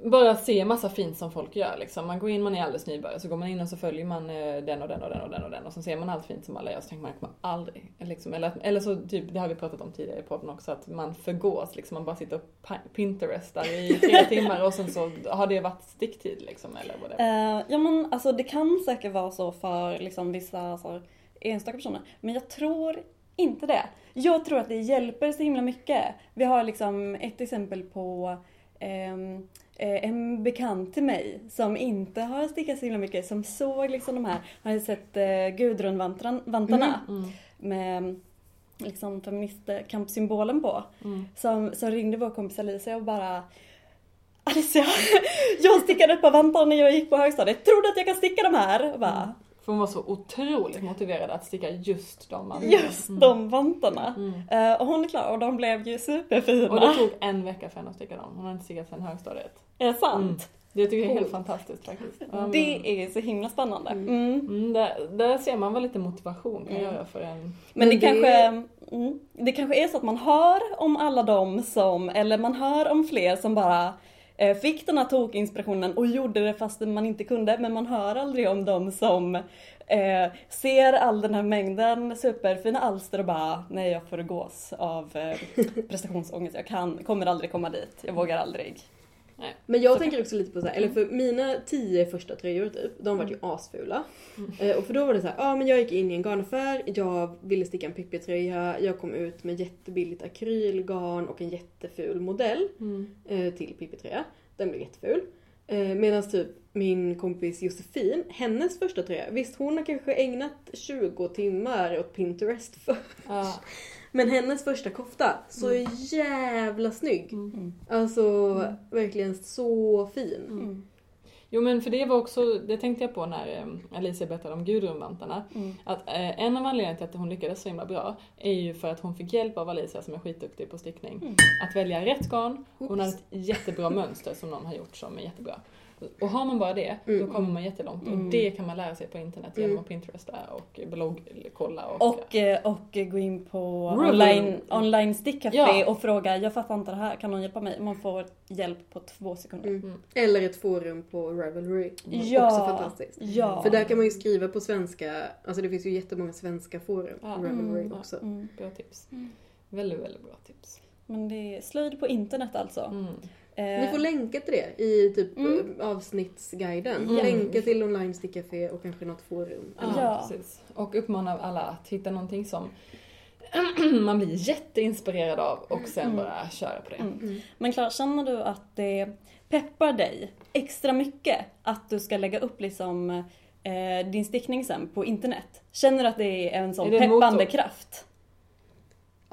bara se massa fint som folk gör liksom. Man går in, man är alldeles nybörjare, så går man in och så följer man eh, den och den och den och den och den och så ser man allt fint som alla gör så tänker man, jag kommer aldrig, liksom, eller, eller så typ, det har vi pratat om tidigare i podden också, att man förgås liksom, man bara sitter och pinterestar i flera timmar och sen så har det varit sticktid liksom, eller vad det är. Eh, ja men alltså det kan säkert vara så för liksom, vissa så, här, enstaka personer, men jag tror inte det. Jag tror att det hjälper så himla mycket. Vi har liksom ett exempel på eh, en bekant till mig som inte har stickat så himla mycket, som såg liksom de här, han hade sett eh, Gudrun-vantarna Mm. med liksom feministkampsymbolen på. Mm. Som, som ringde vår kompis Alicia och bara Alicia, jag stickade ett par vantar när jag gick på högstadiet. Tror du att jag kan sticka de här? Och bara, För hon var så otroligt motiverad att sticka just de vantarna. just de vantarna. Mm. Eh, och hon är klar och de blev ju superfina. Och det tog en vecka för henne att sticka dem. Hon har inte stickat sedan högstadiet. Är det sant? Mm. Det tycker jag är helt fantastiskt faktiskt. Mm. Det är så himla spännande. Mm. Mm. Mm, där, där ser man vad lite motivation kan Mm. göra för en. Men, Men det, det- kanske, mm, det kanske är så att man hör om alla de som, eller man hör om fler som bara eh, fick den här tokinspirationen och gjorde det fast man inte kunde, men man hör aldrig om de som eh, ser all den här mängden superfina alster och bara nej jag förgås av eh, prestationsångest, jag kan, kommer aldrig komma dit, jag vågar aldrig. Men jag tänker också lite på så här, eller för mina tio första tröjor typ, de var ju asfula. Mm. Eh, och för då var det så här, ja men jag gick in i en garnaffär, jag ville sticka en Pippi-tröja, jag kom ut med jättebilligt akrylgarn och en jätteful modell Mm. eh, till Pippi-tröja. Den blev jätteful. Eh, Medan typ min kompis Josefin, hennes första tröja, visst hon har kanske ägnat 20 timmar åt Pinterest för, Ja. Men hennes första kofta, så jävla snygg. Mm. Alltså verkligen så fin. Mm. Jo men för det var också, det tänkte jag på när eh, Alicia berättade om Gudrunvantarna. Mm. Att eh, en av anledningarna till att hon lyckades så himla bra är ju för att hon fick hjälp av Alicia som är skitduktig på stickning. Mm. Att välja rätt garn, hon hade Oops. ett jättebra mönster som någon har gjort som är jättebra. Och har man bara det, då Mm. kommer man jättelångt. Mm. Och det kan man lära sig på internet genom Mm. att Pinteresta och bloggkolla och... Och, eh, och gå in på River. online, online stickcafé Ja. och fråga jag fattar inte det här, kan någon hjälpa mig? Man får hjälp på två sekunder. Mm. Mm. Eller ett forum på Ravelry. Ja. Också fantastiskt. Ja. För där kan man ju skriva på svenska, alltså det finns ju jättemånga svenska forum på Ja. Ravelry Mm. också. Mm. Bra tips. Mm. Väldigt, väldigt bra tips. Men det är slöjd på internet alltså. Mm. Eh, Vi får länka till det i typ Mm. eh, avsnittsguiden. Mm. Länka till online stickcafé och kanske något forum. Ja, Ja. precis. Och uppmanar alla att hitta någonting som man blir jätteinspirerad av och sen Mm. bara köra på det. Mm. Men Klara, känner du att det peppar dig extra mycket att du ska lägga upp liksom eh, din stickning sen på internet? Känner du att det är en sån Är peppande motor? kraft?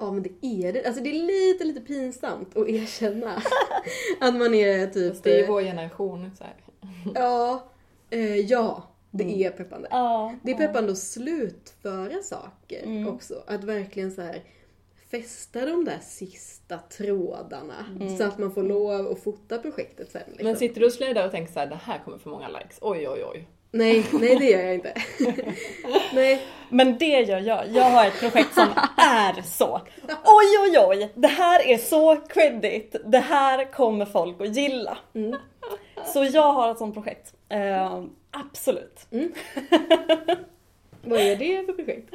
Ja men det är det. Alltså det är lite, lite pinsamt att erkänna att man är typ... Fast det är ju vår generation så här. Ja, eh, ja. Det Mm. är peppande. Ja. Det är peppande att slutföra saker Mm. också. Att verkligen så här fästa de där sista trådarna. Mm. Så att man får lov att fota projektet sen. Liksom. Men sitter du och slöjdar och tänker så här, det här kommer få många likes, oj oj oj. Nej, nej det gör jag inte. nej. Men det gör jag. Jag har ett projekt som är så. Oj oj oj, det här är så credit. Det här kommer folk att gilla. Mm. Så jag har ett sånt projekt. Eh, absolut. Vad är det för projekt?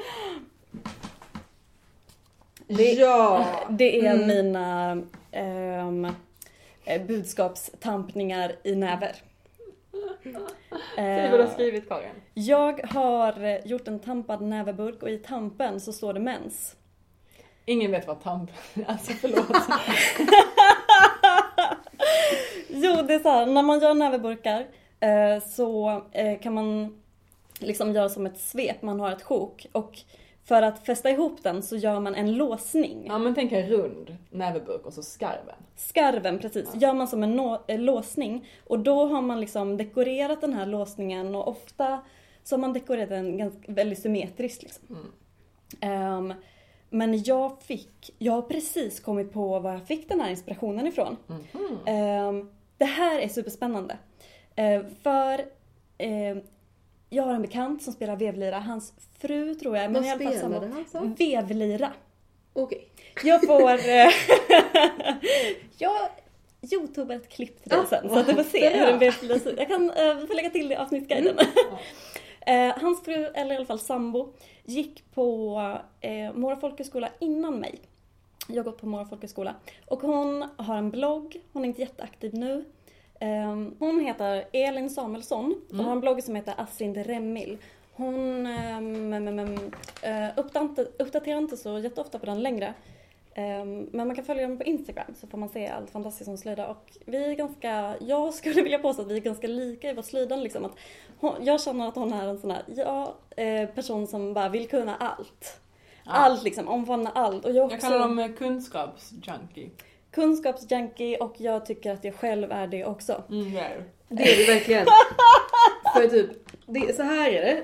Det- Ja! Det är Mm. mina ehm, eh, budskapstampningar i näver. Säg vad du har Eh, skrivit Karin. jag har gjort en tampad näverburk och i tampen så står det mens. Ingen vet vad tamp... Alltså förlåt. Jo, det är så här, när man gör näverburkar eh, så eh, kan man liksom göra som ett svep, man har ett sjok och för att fästa ihop den så gör man en låsning. Ja men tänk en rund näverburk och så skarven. Skarven, precis, gör man som en eh, låsning och då har man liksom dekorerat den här låsningen och ofta så har man dekorerat den ganska, väldigt symmetriskt. Liksom. Mm. Ehm, men jag fick, jag har precis kommit på var jag fick den här inspirationen ifrån. Mhm. Ehm, det här är superspännande. Ehm, för ehm, jag har en bekant som spelar vevlira, hans fru tror jag, men Vad i alla fall spelade han så? Vevlira. Okej. Jag får... eh, jag youtubar ett klipp till dig Ah, sen så att du får se hur en vevlira. Jag kan, får lägga till det i avsnittsguiden. Eh, hans fru, eller i alla fall sambo, gick på eh, Mora folkhögskola innan mig. Jag har gått på Mora folkhögskola. Och hon har en blogg, hon är inte jätteaktiv nu. Eh, hon heter Elin Samuelsson och har en blogg som heter Assind Remmil. Hon ehm, eh, uppdater- uppdaterar inte så jätteofta på den längre. Ehm, Men man kan följa dem på Instagram så får man se allt fantastiskt hon slöjdar. Och vi är ganska, jag skulle vilja påstå att vi är ganska lika i vårt slöjdande liksom. Att hon, jag känner att hon är en sån här, ja, eh, person som bara vill kunna allt. Allt liksom, omfamna allt. Och jag, Jag också kallar dem eh, kunskapsjunkie. kunskapsjunkie och jag tycker att jag själv är det också. Mm, det är du. Det är det verkligen. För typ, det, så här är det.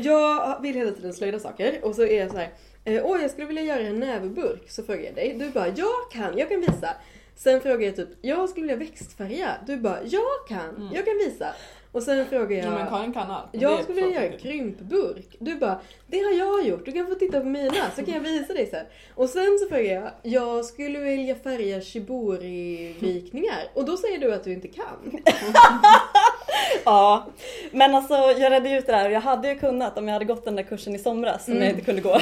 Jag vill hela tiden slöjda saker och så är jag så här. eh, Åh, jag skulle vilja göra en näverburk. Så frågar jag dig. Du bara, jag kan, jag kan visa. Sen frågar jag typ, jag skulle vilja växtfärga. Du bara, jag kan, Mm. jag kan visa. Och sen frågar jag, Ja, men Karin kan allt. Jag skulle vilja göra en krympburk. Du bara, det har jag gjort. Du kan få titta på mina så kan jag visa dig sen. Och sen så frågar jag, jag skulle vilja färga shibori-vikningar. Och då säger du att du inte kan. Ja, men alltså jag redde ut det där och jag hade ju kunnat om jag hade gått den där kursen i somras som Mm. jag inte kunde gå.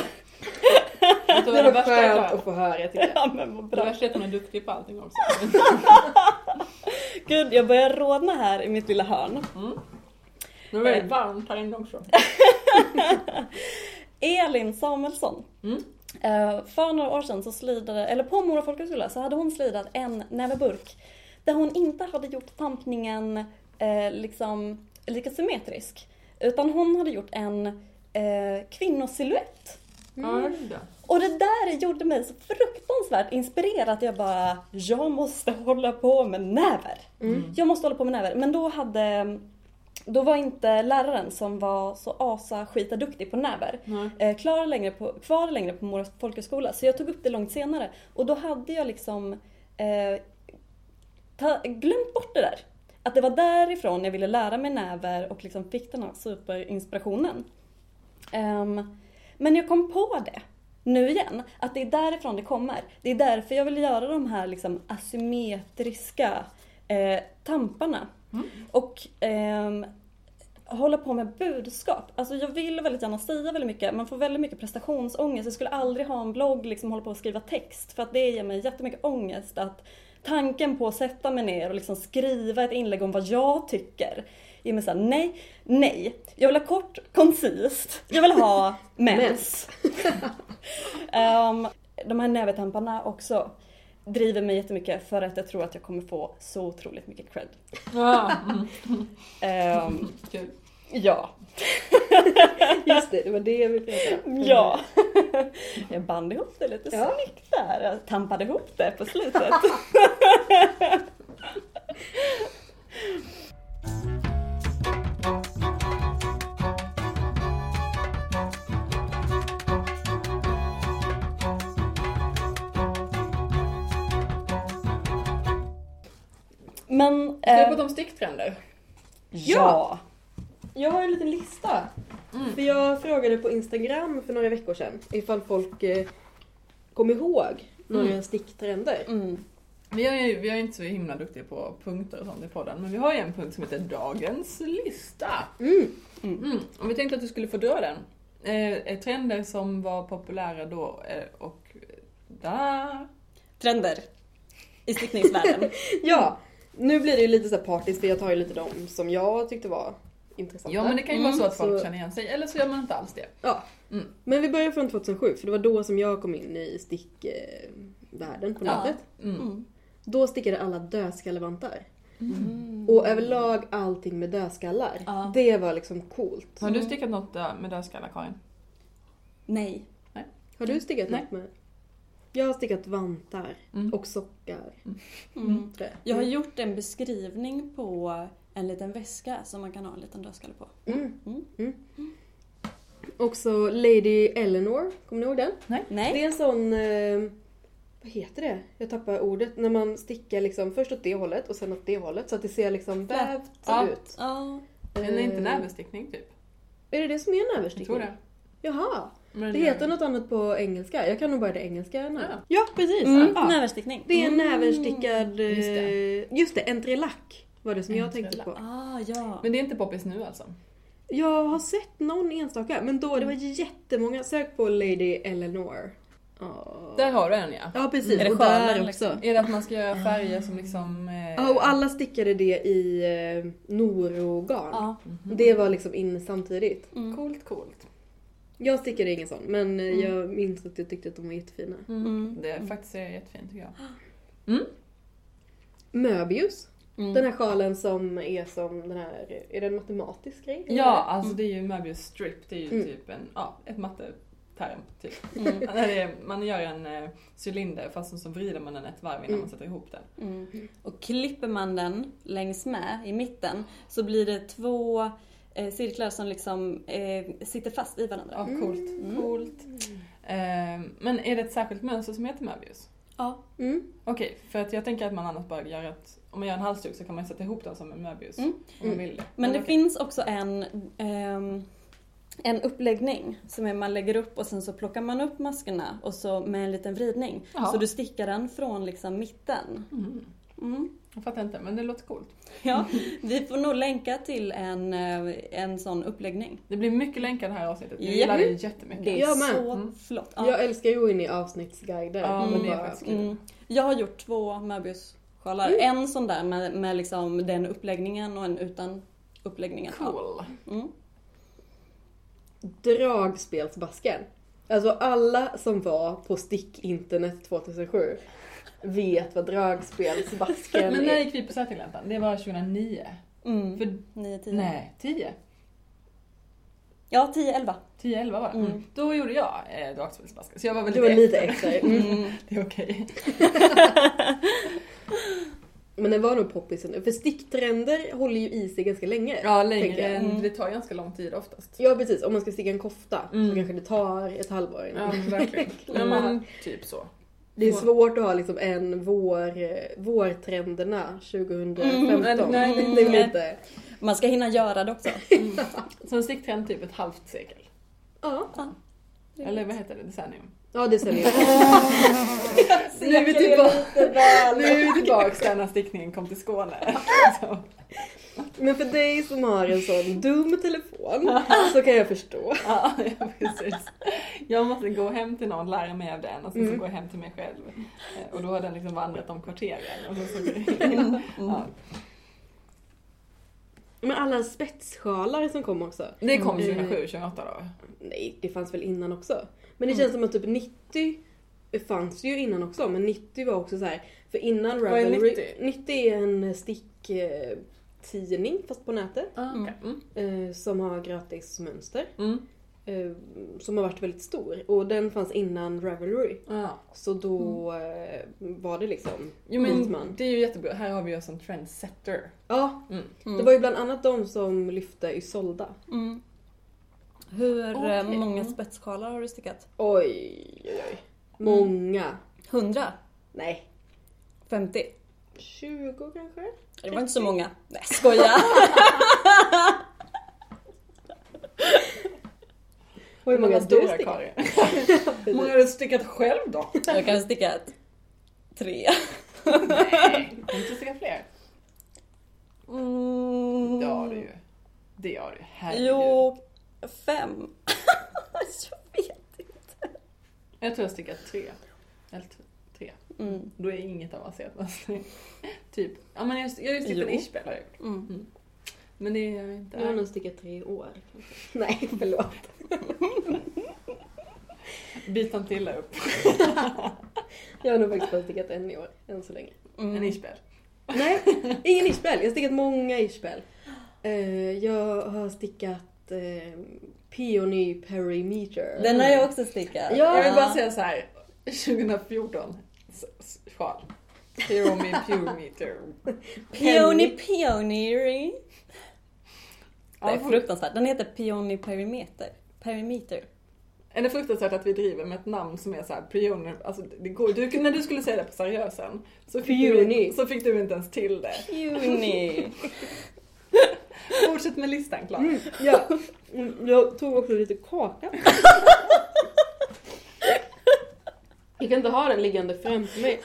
Det det var är skönt att få höra tycker jag. Ja men vad Det bra. värsta är att hon är duktig på allting också. Gud, jag börjar rodna här i mitt lilla hörn. Mm. Nu är det väldigt varmt här inne också. Elin Samuelsson. Mm. Eh, för några år sedan så slidade, eller på Mora folkhögskola så hade hon slidat en näverburk där hon inte hade gjort tampningen eh, liksom lika symmetrisk. Utan hon hade gjort en eh, kvinnosilhuett. Ja, det. Och det där gjorde mig så fruktansvärt inspirerad att jag bara, jag måste hålla på med näver. Mm. Jag måste hålla på med näver. Men då hade, då var inte läraren som var så asa skita duktig på näver eh, klar längre på, kvar längre på Mora folkhögskola. Så jag tog upp det långt senare. Och då hade jag liksom eh, ta, glömt bort det där. Att det var därifrån jag ville lära mig näver och liksom fick den här superinspirationen. Ehm, men jag kom på det nu igen, att det är därifrån det kommer. Det är därför jag vill göra de här liksom asymmetriska eh, tamparna. Mm. Och ehm, hålla på med budskap. Alltså jag vill väldigt gärna säga väldigt mycket, man får väldigt mycket prestationsångest. Jag skulle aldrig ha en blogg, liksom hålla på att skriva text, för att det ger mig jättemycket ångest att tanken på att sätta mig ner och liksom skriva ett inlägg om vad jag tycker ger mig såhär, nej, nej. Jag vill ha kort, koncist. Jag vill ha mens. um, de här nävetamparna också driver mig jättemycket för att jag tror att jag kommer få så otroligt mycket cred. Ja. Um, ja. Just det, det var det jag ville prata om. Ja. Jag band ihop det lite Ja. snyggt där. Jag tampade ihop det på slutet. Men... Ska vi eh, prata om sticktrender? ja. Jag har en liten lista. Mm. För jag frågade på Instagram för några veckor sedan ifall folk eh, kom ihåg några Mm. sticktrender. Mm. Vi är ju vi är inte så himla duktiga på punkter och sånt i podden, men vi har ju en punkt som heter Dagens lista. Mm. Mm. Och vi tänkte att du skulle få dra den. Eh, trender som var populära då eh, och där. Trender i stickningsvärlden. Ja, nu blir det ju lite så här partis för jag tar ju lite de som jag tyckte var intressanta. Ja men det kan ju vara Mm, så att folk så- känner igen sig, eller så gör man inte alls det. Ja. Mm. Men vi börjar från 2007 för det var då som jag kom in i stickvärlden på Ja. nätet. Mm. Mm. Då stickade alla dödskallevantar. Mm. Och överlag allting med dödskallar. Ja. Det var liksom coolt. Har du stickat något där med dödskallar Karin? Nej. Har du stickat Nej. något med? Jag har stickat vantar Mm. och sockar. Mm. Det. Jag har gjort en beskrivning på en liten väska som man kan ha en liten dödskalle på. Mm. Mm. Mm. Också Lady Eleanor, kommer ni ihåg den? Nej. Det är en sån, eh, vad heter det? Jag tappar ordet. När man stickar liksom först åt det hållet och sen åt det hållet så att det ser liksom vävt Ja. ut. Ja. Den är inte Eh, näverstickning typ? Är det det som är Jag näverstickning? tror det. Jaha. Men Det heter något annat på engelska. Jag kan nog bara det engelska. Ja. Ja, precis. Mm. Ja. Näverstickning. Det är en Mm. näverstickad... eh, Just det. Just det, entrelack var det som jag tänkte på. Ah, ja. Men det är inte poppis nu alltså? Jag har sett någon enstaka, men då det var Mm. jättemånga. Sök på Lady Eleanor. Ja. Där har du en ja. Ja, precis. Är det och där också. liksom? Är det att man ska göra färger som liksom... Eh... Ja, och alla stickade det i eh, Norogarn. Ja. Mhm. Det var liksom inne samtidigt. Mm. Coolt, coolt. Jag stickade ingen sån, men Mm. jag minns att jag tyckte att de var jättefina. Mm. Det är faktiskt är jättefint tycker jag. Möbius. Mm. Den här sjalen som är som den här, är det en matematisk grej? eller? Ja, alltså det är ju Möbius strip. Det är ju Mm. typ en, ja, ett matteterm typ. Mm. Man gör en eh, cylinder fast så vrider man den ett varv innan Mm. man sätter ihop den. Mm. Och klipper man den längs med i mitten så blir det två eh, cirklar som liksom eh, sitter fast i varandra. Ja, coolt. Mm. coolt. Eh, men är det ett särskilt mönster som heter Möbius? Ja. Mm. Okej, för att jag tänker att man annars bara gör ett, om man gör en halsduk så kan man sätta ihop den som en Möbius. Mm. Om man Mm. vill det. Men det okej. finns också en, ehm, en uppläggning som är man lägger upp och sen så plockar man upp maskerna och så med en liten vridning. Jaha. Så du stickar den från liksom mitten. Mm. Mm. Jag fattar inte, men det låter coolt. Ja, vi får nog länka till en, eh, en sån uppläggning. Det blir mycket länkar det här avsnittet. Jag Ja. gillar det jättemycket. Det är Jag så Mm. flott. Ja. Jag älskar ju att gå in i avsnittsguider. Ja, men det är faktiskt. Mm. Jag har gjort två möbiussjalar. Mm. En sån där med, med liksom den uppläggningen och en utan uppläggningen. Ja. Cool. Mm. Dragspelsbasken. Alltså alla som var på stick-internet 2007 vet vad dragspelsbasken Men när är. gick vi på Sätergläntan? Det var 2009. Mm. För, 9, 10. nej, 10. Ja, 10, 11. 10, 11 var det. Mm. Då gjorde jag eh, dragspelsbasket. Så jag var väl Det var lite efter. efter. Mm. Mm. Det är okej. Men det var nog poppisen nu. För sticktrender håller ju i sig ganska länge. Ja, längre. Mm. Det tar ganska lång tid oftast. Ja precis, om man ska sticka en kofta Mm. så kanske det tar ett halvår innan. Ja, verkligen. Ja, men typ så. Det är svårt att ha liksom en vår, vårtrenderna 2015. Mm, nej, det är lite... Man ska hinna göra det också. Så en sticktrend typ ett halvt sekel. Ja, Eller vad heter det? Decennium. Ja det stämmer Nu är vi tillbaka, nu är vi tillbaks där när stickningen kom till Skåne. Så. Men för dig som har en sån dum telefon så kan jag förstå. Ja, ja, precis. Jag måste gå hem till någon, lära mig av den och sen så Mm. gå hem till mig själv. Eh, Och då har den liksom vandrat om kvarteren. Och så, så, Mm. ja. Men alla spetssjalar som kom också. Det kom Mm. 2007, 2008 då. Nej, det fanns väl innan också. Men det Mm. känns som att typ 90 fanns ju innan också, men 90 var också så här. För innan Vad är Ravelry... 90? 90 är en sticktidning fast på nätet. Ah, Mm. Mm. Eh, som har gratis mönster. Mm. Eh, som har varit väldigt stor. Och den fanns innan Ravelry. Ja. Så då eh, var det liksom Jo men Hitman. det är ju jättebra. Här har vi oss en trendsetter. Ja, Mm. det var ju bland annat de som lyfte Isolda. Mm. Hur eh, Okej. många spetssjalar har du stickat? Oj, oj, oj. Många. 100? Nej, 50? 20 kanske? Det var inte så många. Nej, skoja! Och hur många har du stora stickat? Hur många har du stickat själv då? Jag kan sticka ett. Tre. Nej, du kan inte sticka fler. Mm. Det har du ju. Det har du. Herregud. Jo, fem. jag vet inte. Jag tror jag stickat tre. Eller tre. Mm. Då är inget avancerat mönstring. typ. Ja men jag, jag har ju stickat en Jo. ishbel har jag gjort. Mm. Men det är inte... Jag har nog stickat tre år. kanske. Nej, förlåt. Bitan till upp. Jag har nog faktiskt bara stickat en i år, än så länge. Mm. En ishbel. Nej, ingen ishbel. Jag har stickat många ishbel. Eh, jag har stickat eh, Peony Perimeter. Den har jag också stickat. Ja. Jag vill bara säga så här. 2014. s- s- Sjal. Hero Me Pure Meter. Peony Peony. Det är fruktansvärt. Den heter Peony Perimeter. Perimeter. är det fruktansvärt att vi driver med ett namn som är så här pioner, alltså det går, du, när du skulle säga det på seriösen så fick, Peony. du, så fick du inte ens till det. Peony. Fortsätt med listan Klara. Mm, ja. Mm, Jag tog också lite kaka. Jag kan inte ha den liggande framför mig.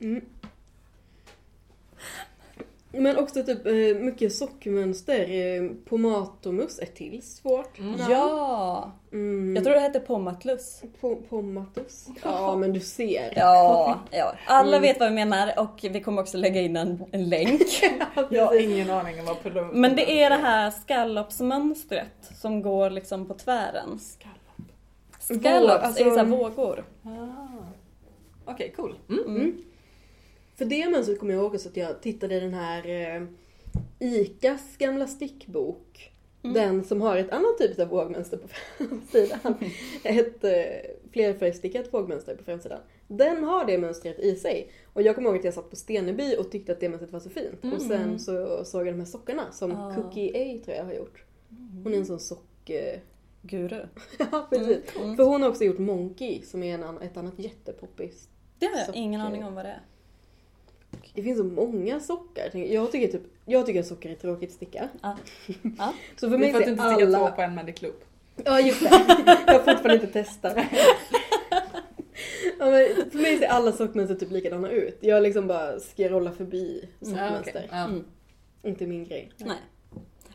Mm. Men också typ eh, mycket sockmönster. Eh, Pomatomus är till svårt. Mm. Ja! Mm. Jag tror det hette Pommatlus. Po- Pomatus. Ja men du ser. Ja, ja. Alla Mm. vet vad vi menar och vi kommer också lägga in en, en länk. Jag har ingen aning om vad produkt Men det är det här skallopsmönstret som går liksom på tvären. Skallop. Scallops alltså- är så här vågor. Ah. Okej, cool. Mm. Mm. För det mönstret kommer jag ihåg också att jag tittade i den här eh, ICAs gamla stickbok. Mm. Den som har ett annat typ av vågmönster på framsidan. ett eh, flerfärgstickat vågmönster på framsidan. Den har det mönstret i sig. Och jag kommer ihåg att jag satt på Steneby och tyckte att det mönstret var så fint. Och sen Mm. så såg jag de här sockarna som Ah. Cookie A tror jag har gjort. Hon är en sån sock... eh, Guru. ja precis. Mm. För hon har också gjort Monkey som är en, ett annat jättepoppis Det har jag Socker. ingen aning om vad det är. Det finns så många sockar. Jag tycker, typ, jag tycker att sockar är tråkigt att sticka. Ja. Ja. Så för Det är mig för att är du inte stickar alla... två på en Mandy Club. Ja just det. Jag har fortfarande inte testat. Ja, men för mig ser alla sockmönster typ likadana ut. Jag liksom bara ska rolla förbi Ja, sockmönster. okej. Ja. Mm. Inte min grej. Nej.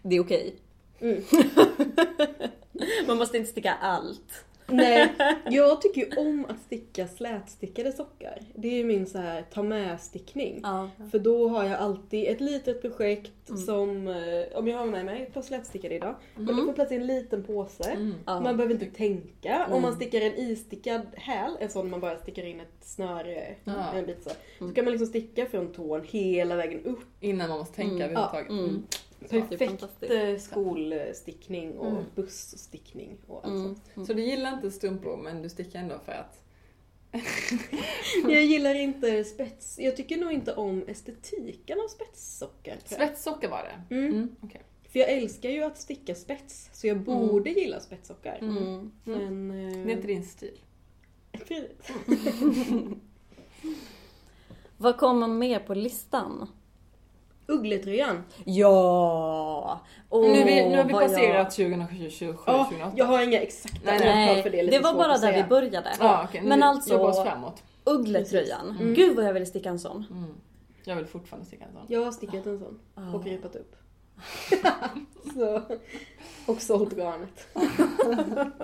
Det är okej. Mm. Man måste inte sticka allt. Nej, jag tycker ju om att sticka slätstickade sockar. Det är ju min så här ta med stickning. Ja. För då har jag alltid ett litet projekt Mm. som, eh, om jag har med mig ett par slätstickade idag, men Mm. det får plats i en liten påse. Mm. Ja. Man behöver inte tänka. Om Mm. man stickar en istickad häl, en sån man bara stickar in ett snöre, Ja. en bit så. Så Mm. kan man liksom sticka från tån hela vägen upp. Innan man måste tänka Mm. överhuvudtaget. Mm. Mm. Perfekt eh, skolstickning och Mm. busstickning och allt Mm. sånt. Så du gillar inte strumpor men du stickar ändå för att... Jag gillar inte spets. Jag tycker nog inte om estetiken av jag. Svetssockar var det? Mm. Mm. okej. För jag älskar ju att sticka spets, så jag borde gilla spetssockar. Mm. Mm. Men... eh, Det är inte din stil. Vad kommer mer på listan? Uggletröjan. Ja! Åh, nu, vi, nu har vi passerat 2027, Ja, 2028. jag har inga exakta Nej, årtal för det. det, var bara där vi började. Ja, okej. Men alltså- jobbar oss framåt. Uggletröjan. Mm. Gud vad jag vill sticka en sån. Mm. Jag vill fortfarande sticka en sån. Jag har stickat en sån Ja. och repat upp. så. Och sålt garnet.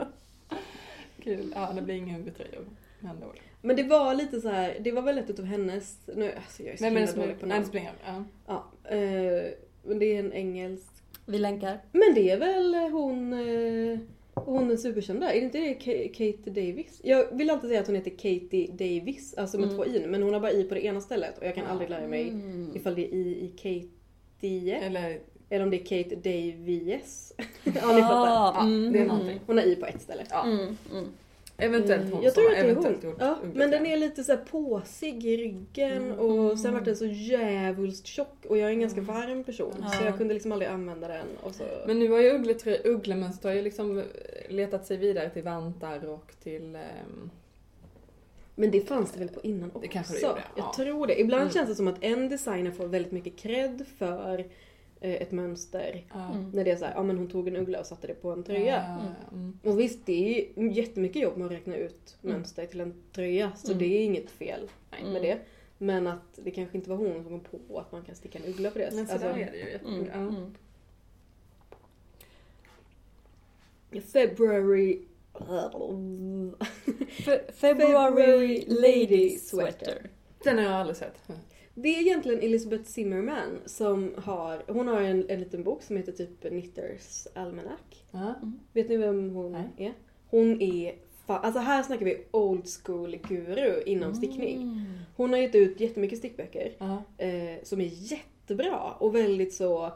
Kul. Ja, det blir inga huvudtröjor. med andra ord. Men det var lite så här, det var väl ett utav hennes, nu, alltså jag är så Vem är det himla som dålig på namn. roll. Ja. Ja, eh, men det är en engelsk. Vi länkar. Men det är väl hon, eh, hon är superkända, är det inte det Ka- Kate Davis? Jag vill alltid säga att hon heter Katie Davis, alltså med Mm. två i men hon har bara i på det ena stället och jag kan aldrig lära mig Mm. ifall det är i i Katie Eller... eller om det är Kate Davies. ja ni fattar. Ah, Ja, mm, det är mm. någonting. Hon har i på ett ställe. Ja. Mm, mm. Eventuellt hon jag tror att det är hon. gjort Ja, men den är lite så här påsig i ryggen Mm. och sen vart den så jävulst tjock och jag är en ganska Mm. varm person Ja. så jag kunde liksom aldrig använda den. Men nu har ju ugglemönster har ju liksom letat sig vidare till vantar och till... ehm, Men det fanns det väl på innan också? Det kanske det gjorde, Jag ja. tror det. Ibland Mm. känns det som att en designer får väldigt mycket cred för eh, ett mönster. Mm. När det är så här, ja men hon tog en uggla och satte det på en tröja. Ja, mm. Och visst, det är ju jättemycket jobb med att räkna ut Mm. mönster till en tröja. Så Mm. det är inget fel Mm. med det. Men att det kanske inte var hon som kom på att man kan sticka en uggla på det. Men så Alltså, där är det ju. jätte- Mm. Ja. Mm. February... Fe- February Lady Sweater. Den har jag aldrig sett. Det är egentligen Elizabeth Zimmerman som har, hon har en, en liten bok som heter typ Knitters Almanac. Ja. Vet ni vem hon Nej. är? Hon är, alltså här snackar vi old school guru inom stickning. Mm. Hon har gett ut jättemycket stickböcker eh, som är jättebra och väldigt så,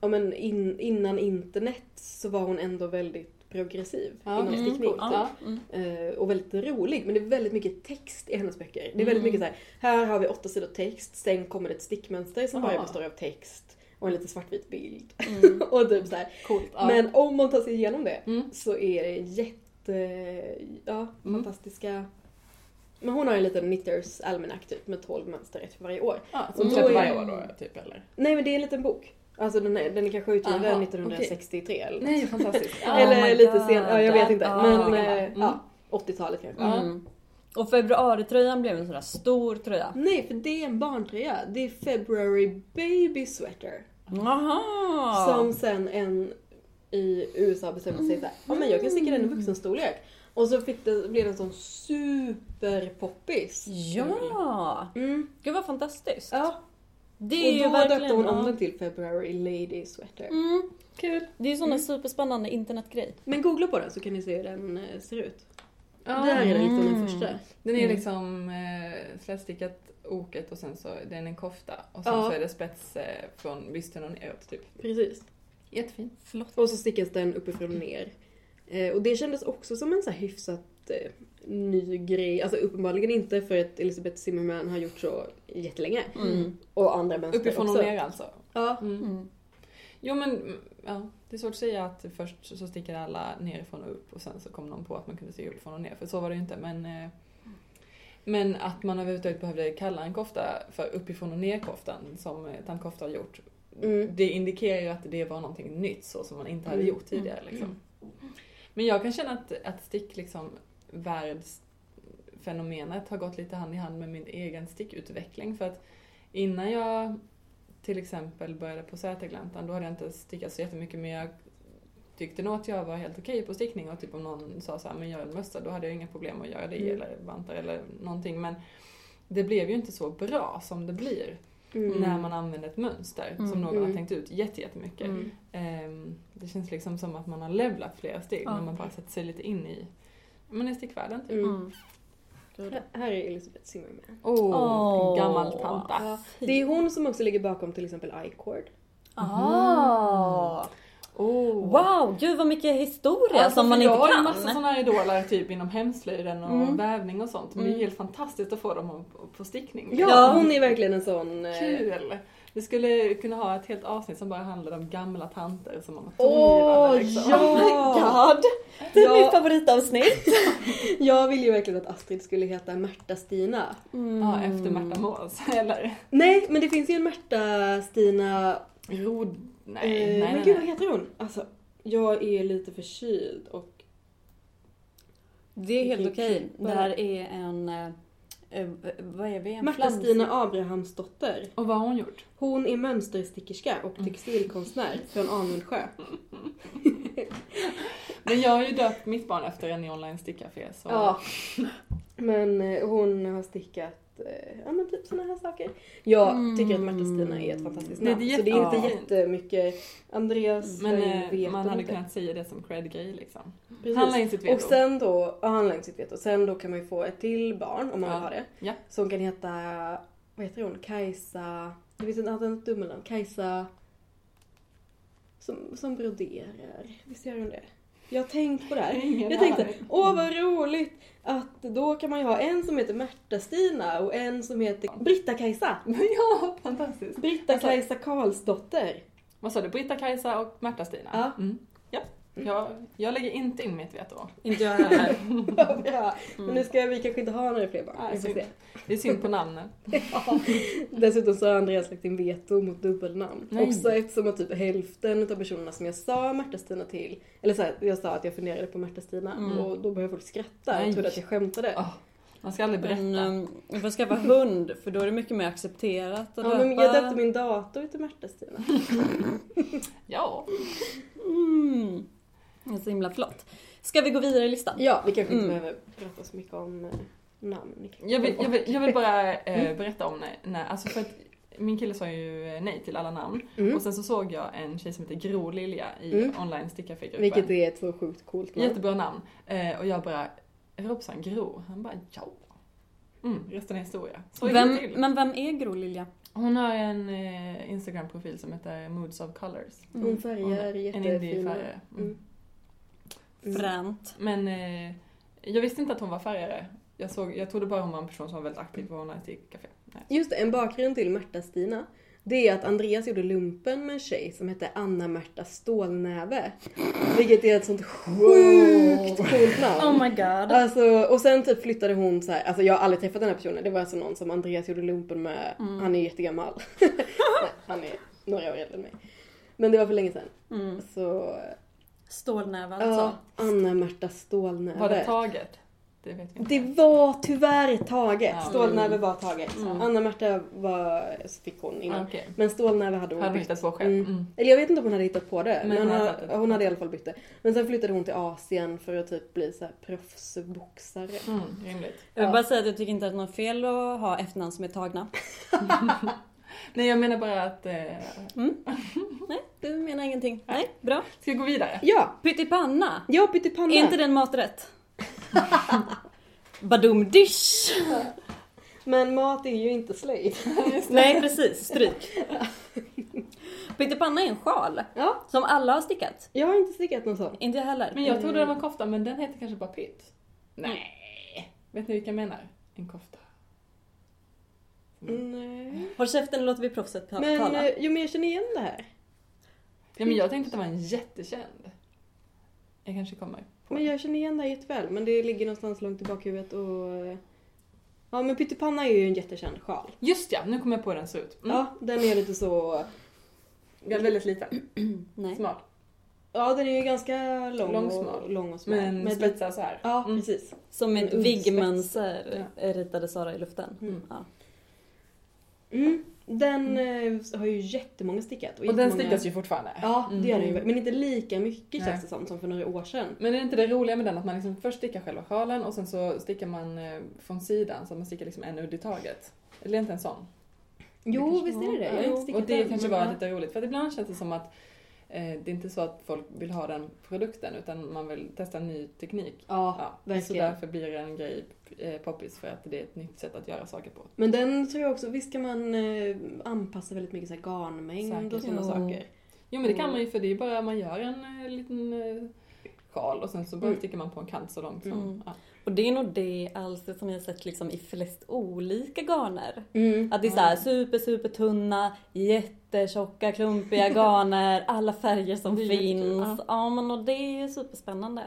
ja men in, innan internet så var hon ändå väldigt progressiv Ja, inom mm, stickning. Ja. Mm. Eh, och väldigt rolig. Men det är väldigt mycket text i hennes böcker. Det är väldigt Mm. mycket så här. här har vi åtta sidor text, sen kommer det ett stickmönster som bara består av text och en lite svartvit bild. Mm. och typ så här. Coolt. Ja. Men om man tar sig igenom det så är det jätte, ja, fantastiska men hon har en liten Knitters Almanac typ med 12 mönster, ett för varje år. Ja, som släpper varje år då, typ eller? Nej men det är en liten bok. Alltså den är, den är kanske utgiven Aha, 1963 eller något. Nej, fantastiskt. Eller Oh my lite senare, ja jag vet inte. Ja. Men gammal. eh, Mm. ja, 80-talet kanske. Mm. Och februaritröjan blev en sån där stor tröja. Nej, för det är en barntröja. Det är February Baby Sweater. Jaha! Som sen en i USA bestämde sig såhär, ja men jag kan sticka den i vuxenstorlek. Och så fick det, blev det en sån superpoppis. Ja! Mm. Gud vad fantastiskt. Ja, Det är och ju då verkligen... döpte hon om den till February Lady Sweater. Mm. Kul. Det är ju sån en superspännande internetgrej. Men googla på den så kan ni se hur den eh, ser ut. Ja. Där är den liksom den Mm. första. Den är Mm. liksom eh, slätstickat oket och sen så det är en kofta. Och sen Ja. så är det spets eh, från bysten och neråt typ. Precis. Jättefin. Flott. Och så stickas den uppifrån och ner. Eh, och det kändes också som en så här hyfsat eh, ny grej. Alltså uppenbarligen inte för att Elizabeth Zimmerman har gjort så jättelänge. Mm. Och andra mönster Uppifrån också. och ner alltså. Ja. Mm. Mm. Jo men mm, ja, det är svårt att säga att först så stickade alla nerifrån och upp och sen så kom någon på att man kunde sticka uppifrån och ner. För så var det ju inte. Men, eh, men att man överhuvudtaget behövde kalla en kofta för uppifrån och ner koftan som eh, tant Kofta har gjort. Mm. Det indikerar ju att det var någonting nytt så som man inte hade Mm. gjort tidigare. Liksom. Men jag kan känna att, att stick liksom världsfenomenet har gått lite hand i hand med min egen stickutveckling. För att innan jag till exempel började på Sätergläntan då hade jag inte stickat så jättemycket men jag tyckte nog att jag var helt okej på stickning och typ om någon sa så här, men gör en mössa då hade jag inga problem att göra det Mm. eller vantar eller någonting men det blev ju inte så bra som det blir Mm. när man använder ett mönster som Mm. någon har Mm. tänkt ut jätte- jättemycket. Mm. Ehm, det känns liksom som att man har levlat flera steg Ja. när man bara sätter sig lite in i men i stickvärlden. Typ. Mm. Mm. Här- Här är Elizabeth Zimmerman. Åh, Åh. en gammal tanta. Ja, det är hon som också ligger bakom till exempel iCord. Ah. Oh. Wow, gud vad mycket historia Alltså, som man inte jag har kan. massa sådana här idoler typ inom hemslöjden och Mm. vävning och sånt. Men det är Mm. helt fantastiskt att få dem på- på stickning. Ja, Ja. hon är verkligen en sån... eh, Kul! Vi skulle kunna ha ett helt avsnitt som bara handlar om gamla tanter som har Åh, liksom. ja! Oh my god! Det är Ja. mitt favoritavsnitt. Jag vill ju verkligen att Astrid skulle heta Märta-Stina. Ja, efter Märta Mås. Eller Nej, men det finns ju en Märta-Stina... Rod... Nej, eh, nej, men nej. gud, vad heter hon? Alltså, jag är lite förkyld och... Det är helt okej. klippa. Det här är en... eh, vad är vi? En Abrahamsdotter. Och vad har hon gjort? Hon är mönsterstickerska och textilkonstnär från Anundsjö. Men jag har ju döpt mitt barn efter en i online stickcafé så... Ja. Men eh, hon har stickat ja men typ såna här saker. Jag Mm. tycker att Märta-Stina är ett fantastiskt Det namn. jätte- så det är inte ja. jättemycket. Andreas Men eh, eh, vet man hade inte. kunnat säga det som cred-grej liksom. Precis. Handla in sitt veto. Och sen då, ja handla in sitt veto. Sen då kan man ju få ett till barn om man Ja. vill ha det. Ja. Som kan heta, vad heter hon? Kajsa, vet inte, hade ett dubbelnamn. Kajsa som, som broderar. Visst gör hon det? Jag har tänkt på det här. Ingen Jag tänkte, åh vad roligt att då kan man ju ha en som heter Märta-Stina och en som heter Britta-Kajsa. ja, fantastiskt. Britta-Kajsa Karlsdotter. Vad sa du? Britta-Kajsa och Märta-Stina? Ja. Mm. Ja. Jag, jag lägger inte in mitt veto. Inte jag heller. Bra. Men nu ska vi kanske inte ha några fler barn. Nej, synd. Det är synd på namnen. Ja. Dessutom så har Andreas lagt in veto mot dubbelnamn. Nej. Också eftersom att typ hälften av personerna som jag sa Märta-Stina till, eller så här, jag sa att jag funderade på Märta-Stina Mm. och då började folk skratta Nej. och trodde att jag skämtade. Åh, man ska aldrig berätta. Men um, jag får skaffa hund för då är det mycket mer accepterat att Ja, men jag döpte min dator till Märta-Stina. Ja. Mm. Det är så himla flott. Ska vi gå vidare i listan? Ja, vi kanske inte Mm. behöver prata så mycket om eh, namn. Jag vill, jag vill, jag vill bara eh, Mm. berätta om när, när, alltså för att min kille sa ju nej till alla namn. Mm. Och sen så såg jag en tjej som heter Gro Lilja i Mm. online stickcafé-gruppen. Vilket är ett så sjukt coolt namn. Jättebra namn. Eh, och jag bara, Robson Gro? Han bara, ja. Mm, resten är historia. Så gick det Vem, till. men vem är Gro Lilja? Hon har en eh, Instagram-profil som heter Moods of Colors. Hon färgar En jättefina. indiefärgare. Mm. Mm. Mm. Fränt. Men eh, jag visste inte att hon var färgare. Jag, såg, jag trodde bara hon var en person som var väldigt aktiv på online stickcafé. Nej. Just det, en bakgrund till Märta-Stina. Det är att Andreas gjorde lumpen med en tjej som hette Anna-Märta Stålnäve. Vilket är ett sånt sjukt coolt namn. Oh my god. Alltså, och sen typ flyttade hon så här, alltså jag har aldrig träffat den här personen, det var alltså någon som Andreas gjorde lumpen med, Mm. han är jättegammal. Nej, han är några år äldre än mig. Men det var för länge sedan. Mm. Så, Stålnäve alltså. ja, Anna-Märta Stålnäve. Var det taget? Det vet vi inte. Det var tyvärr taget. Ja. Stålnäve var taget. Mm. Anna-Märta var, fick hon innan. Okej. Men Stålnäve hade hon Hade bytt. hittat på själv? Mm. Mm. Eller jag vet inte om hon hade hittat på det. Men Men, hon hade hon hade i alla fall bytt det. Men sen flyttade hon till Asien för att typ bli så här proffsboxare. Mm, rimligt. Jag vill Ja. bara säga att jag tycker inte att det är något fel att ha efternamn som är tagna. Nej, jag menar bara att... Eh, Nej, du menar ingenting. Nej, bra. ska jag gå vidare? Ja! Pyttipanna. Ja, pyttipanna! Är inte det en maträtt? Badum dish. Men mat är ju inte slöjd. Nej, precis. Stryk. Pyttipanna är en sjal Ja, som alla har stickat. jag har inte stickat någon sån. Inte jag heller. Men jag trodde den var kofta, men den heter kanske bara pytt. Nej. Vet ni vilka jag menar? En kofta. Nej. Håll käften och låter vi proffset ta- Men tala. eh, jo, men jag känner igen det här. Ja, men jag tänkte att det var en jättekänd. Jag kanske kommer på Men jag känner igen det här jätteväl. Men det ligger någonstans långt i bakhuvudet och... eh, Ja men pyttipanna är ju en jättekänd sjal. Just ja, nu kommer jag på hur den ser ut. Mm. Ja, den är lite så... Den är väldigt liten. Nej. Smal. Ja, den är ju ganska lång, Lång, och, smal. lång och smal. Men Med- spetsar så här. Ja, Mm. precis. Som En ett viggmönster ritade Sara i luften. Mm. Ja. Mm. Den eh, har ju jättemånga stickat. Och den jättemånga- stickas ju fortfarande. Ja, det gör den ju. Mm. Men inte lika mycket Nej. känns det som, som för några år sedan. Men är inte det roliga med den att man liksom först stickar själva sjalen och sen så stickar man eh, från sidan så man stickar liksom en udd i taget? Eller inte en sån? Jo, visst är det det. Jag har inte stickat och det den, kanske var lite roligt för att ibland känns det som att det är inte så att folk vill ha den produkten utan man vill testa ny teknik. Ja, Ja, så verkligen. därför blir det en grej eh, poppis för att det är ett nytt sätt att göra saker på. Men den tror jag också, visst kan man eh, anpassa väldigt mycket så här garnmängd Säkert. och sådana Jo. saker. Jo men det kan Mm. man ju för det är bara man gör en eh, liten eh, sjal och sen så bara Mm. stickar man på en kant så långt som... Mm. Ja. Och det är nog det alster som jag har sett liksom i flest olika garner. Mm. Att det är såhär super, super tunna, jättetjocka, klumpiga garner, alla färger som Det finns. ja. Ja men och det är ju superspännande.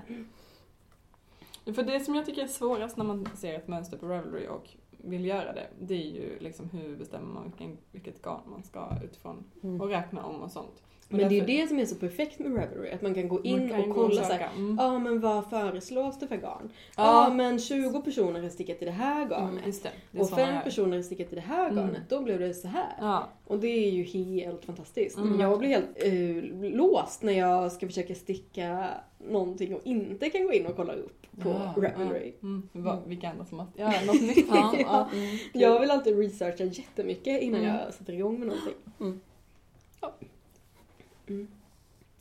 För det som jag tycker är svårast när man ser ett mönster på Ravelry och vill göra det, det är ju liksom hur bestämmer man vilken, vilket garn man ska utifrån Mm. och räkna om och sånt. Men det är ju därför- det som är så perfekt med Ravelry, att man kan gå in kan och kolla såhär, Mm. ja men vad föreslås det för garn? Ja Ja, men 20 personer har stickat i det här mm, garnet. just det. det och så man fem gör. personer har stickat i det här Mm. garnet, då blev det så här. Ja, Och det är ju helt fantastiskt. Mm. Jag blir helt eh, låst när jag ska försöka sticka någonting och inte kan gå in och kolla upp på ja, Ravelry. Ja. Mm. Va, vilka andra som måste göra något nytt? Ja, Ja. ja. Mm. Jag vill alltid researcha jättemycket innan Mm. jag sätter igång med någonting. Mm. Ja. Mm.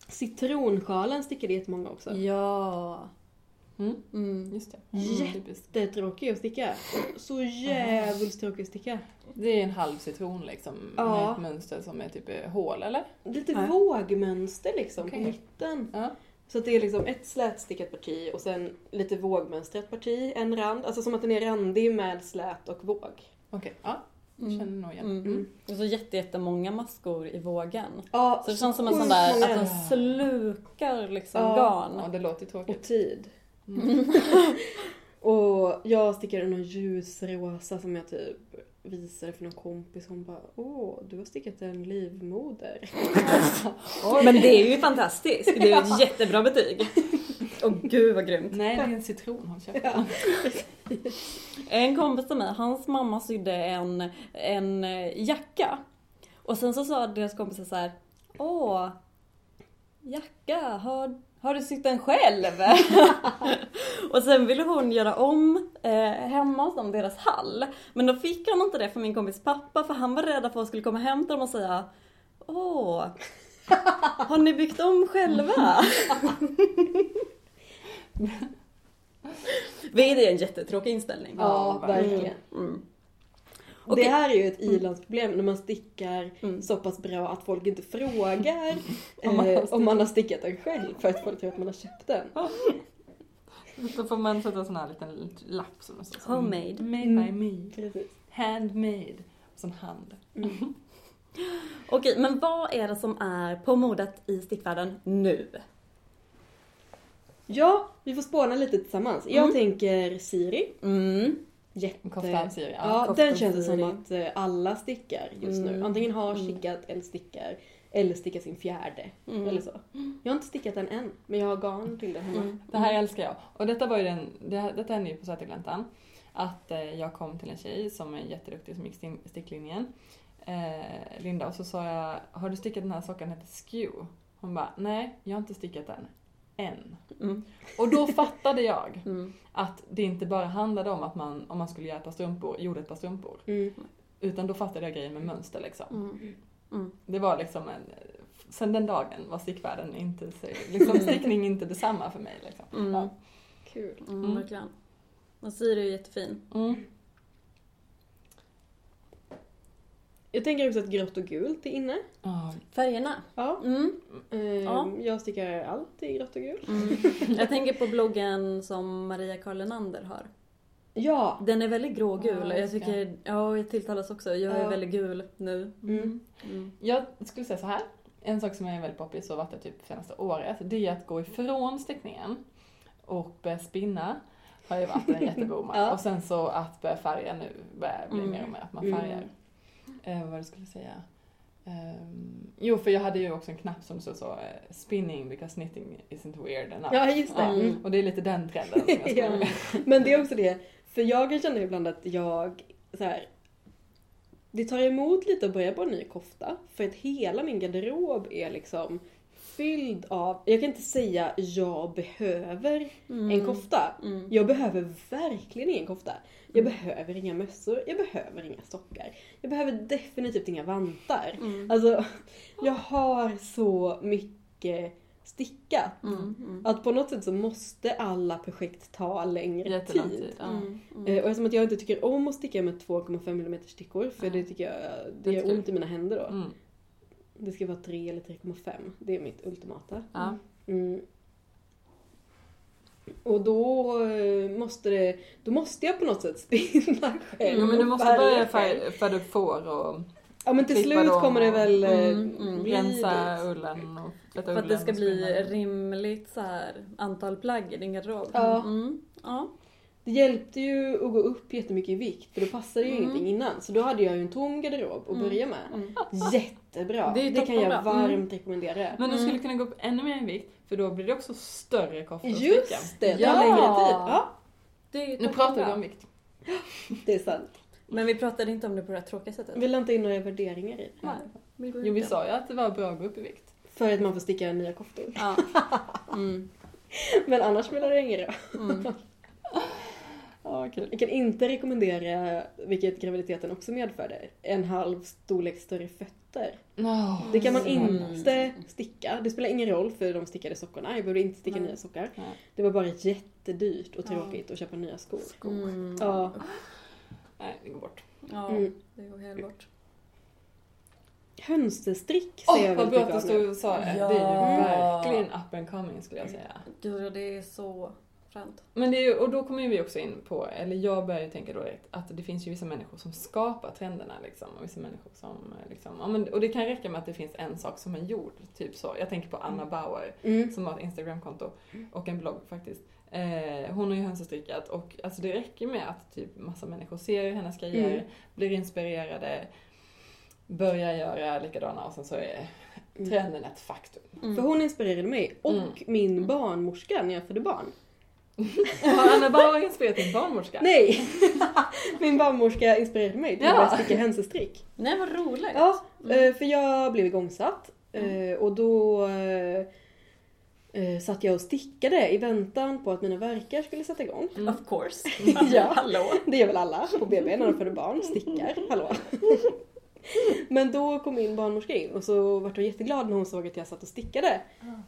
Citronsjalen stickade jättemånga också. Ja. Mm. Mm. Just det. Jätte- Mm, typiskt. Jättetråkig att sticka. Så jävligt tråkig att sticka. Det är en halv citron liksom Ja. med ett mönster som är typ eh, hål eller? Lite Ja. vågmönster liksom Okej. på mitten. Ja. Så att det är liksom ett slätstickat parti och sen lite vågmönstrat parti, en rand. Alltså som att den är randig med slät och våg. Okej, ja. Jag Mm. känner nog igen. Mm. Mm. Och så jätte, jättemånga maskor i vågen. Ja, Så det känns som en sån där, att den slukar liksom Ja. Ja, garn. det låter ju Och tråkigt. tid. Mm. Och jag stickade någon ljusrosa som jag typ visade för någon kompis. Hon bara Åh, du har stickat en livmoder. Men det är ju fantastiskt. Det är ju ett jättebra betyg. Åh gud vad grymt. Nej, det är en citron han köpte. Ja. En kompis till mig, hans mamma sydde en, en eh, jacka. Och sen så sa deras kompisar så här. Åh, jacka, har, har du sytt den själv? och sen ville hon göra om eh, hemma hos dem, deras hall. Men då fick han inte det för min kompis pappa för han var rädd att folk skulle komma hem till dem och säga Åh, har ni byggt om själva? Vilket är en jättetråkig inställning. Ja, verkligen. Mm. Det Okej. här är ju ett ilandsproblem när man stickar Mm. så pass bra att folk inte frågar Om man har eh, stickat. om man har stickat den själv för att folk tror att man har köpt den. Då får man sätta en sån här liten lapp som står så. Homemade. Made by me. Precis. Handmade. Och sån hand. Mm. Okej, men vad är det som är på modet i stickvärlden nu? Ja, vi får spåna lite tillsammans. Jag Mm. tänker Siri. Mm. Jätte... En kaftanserie. Ja, Ja. den koftan känns det som Siri. att eh, alla stickar just nu. Mm. Antingen har Mm. stickat eller stickar. Eller stickar sin fjärde. Mm. Eller så. Jag har inte stickat den än, men jag har garn till den hemma. Mm. Det här älskar jag. Och detta var ju den, det, här- detta hände ju på Södergläntan. Att eh, jag kom till en tjej som är jätteduktig som gick sticklinjen. Eh, Linda, och så sa jag, har du stickat den här sockan heter Skew? Hon bara, nej, jag har inte stickat den. Än. Mm. Och då fattade jag Mm. att det inte bara handlade om att man, om man skulle göra ett par strumpor, gjorde ett par strumpor. Mm. Utan då fattade jag grejen med mönster liksom. Mm. Mm. Det var liksom en, sen den dagen var stickvärlden inte, liksom stickning inte detsamma för mig liksom. Mm. Ja. Kul. Mm, Mm. verkligen. Och Siri är ju jättefin. Mm. Jag tänker också att grått och gult är inne. Ja, Färgerna. Ja. Mm. Ehm, Ja. Jag stickar allt i grått och gult. Mm. Jag tänker på bloggen som Maria Karl Lenander har. Ja. Den är väldigt grågul. Ja, jag tycker, ja jag tilltalas också. Jag är Ja. väldigt gul nu. Mm. Mm. Jag skulle säga så här. En sak som är väldigt poppis och varit det typ senaste året, det är att gå ifrån stickningen och börja spinna. Har ju varit en jätteboom. Ja. Och sen så att börja färga nu börjar bli Mm. mer och mer att man Mm. färgar. Eh, vad jag skulle säga? Ehm, jo, för jag hade ju också en knapp som stod så, eh, spinning because knitting isn't weird enough. Ja, just det. Ja, Mm. Och det är lite den trenden som jag Ja. Men det är också det, för jag kan känna ibland att jag så här, det tar emot lite att börja på en ny kofta. För att hela min garderob är liksom fylld av, jag kan inte säga jag behöver Mm. en kofta. Mm. Jag behöver verkligen ingen kofta. Jag behöver inga mössor, jag behöver inga sockar. Jag behöver definitivt inga vantar. Mm. Alltså, jag har så mycket stickat. Mm. Mm. Att på något sätt så måste alla projekt ta längre Jättelång tid. tid. Ja. Mm. Mm. Eh, Och eftersom att jag inte tycker om att sticka med 2,5 mm stickor, för det tycker jag det gör ont i mina händer då. Mm. Det ska vara 3 eller 3,5. Det är mitt ultimata. Ja. Mm. Och då eh, måste det, då måste jag på något sätt spinna själv. Jo men du måste börja färga upp får och Ja men till slut kommer det väl eh, Mm, mm. rensa ullen och flätta För att det ska bli rimligt så här antal plagg i din garderob. Ja. Mm. ja. Det hjälpte ju att gå upp jättemycket i vikt för då passade ju Mm. ingenting innan. Så då hade jag ju en tom garderob att Mm. börja med. Mm. Jättebra! Det Det, kan jag toppenbra. varmt Mm. rekommendera. Men du Mm. skulle kunna gå upp ännu mer i vikt för då blir det också större koftor. Just det, det Ja. längre tid. Ja, Det är ju Nu pratar vi om vikt. det är sant. Men vi pratade inte om det på det här tråkiga sättet. Vill inte in några värderingar i. Nej, vi går Jo, vi sa ju att det var bra att gå upp i vikt. För att man får sticka nya koftor. Ja. Mm. Men annars spelar det ingen roll. Mm. Ja, kul. Jag kan inte rekommendera, vilket graviditeten också medförde, en halv storlek större fötter. Det kan man Mm. inte sticka. Det spelar ingen roll för de stickade sockorna. Jag behövde inte sticka Nej. nya sockar. Nej. Det var bara jättedyrt och Ja. tråkigt att köpa nya skor. Mm. Ja. Nej, det går bort. Ja, Mm. det går helt bort. Hönsestrick Åh, ser jag vad väldigt bra att mycket du av nu. stod och sa det. Ja. Det är ju verkligen up and coming skulle jag säga. Gud, det är så fränt. Men det är, ju- och då kommer vi också in på, eller jag börjar ju tänka då direkt, att det finns ju vissa människor som skapar trenderna liksom. Och vissa människor som liksom, ja, och det kan räcka med att det finns en sak som är gjord, typ så. Jag tänker på Anna Bauer Mm. som har ett Instagramkonto och en blogg faktiskt. Eh, hon har ju hönsestrickat och alltså det räcker med att typ massa människor ser hennes grejer, Mm. blir inspirerade, börjar göra likadana och sen så är Mm. trenden ett faktum. Mm. För hon inspirerade mig och Mm. min barnmorska när jag födde barn. Har Anna Bauer inspirerat din barnmorska? Nej! min barnmorska inspirerade mig till att Ja. sticka hönsestrick. Nej, vad roligt. Ja, Mm. eh, för jag blev igångsatt eh, och då eh, satt jag och stickade i väntan på att mina verkar skulle sätta igång. Mm. Of course. Ja. Hallå. Det gör väl alla på BB när de föder barn, stickar, hallå. Men då kom min barnmorska in och så vart hon jätteglad när hon såg att jag satt och stickade.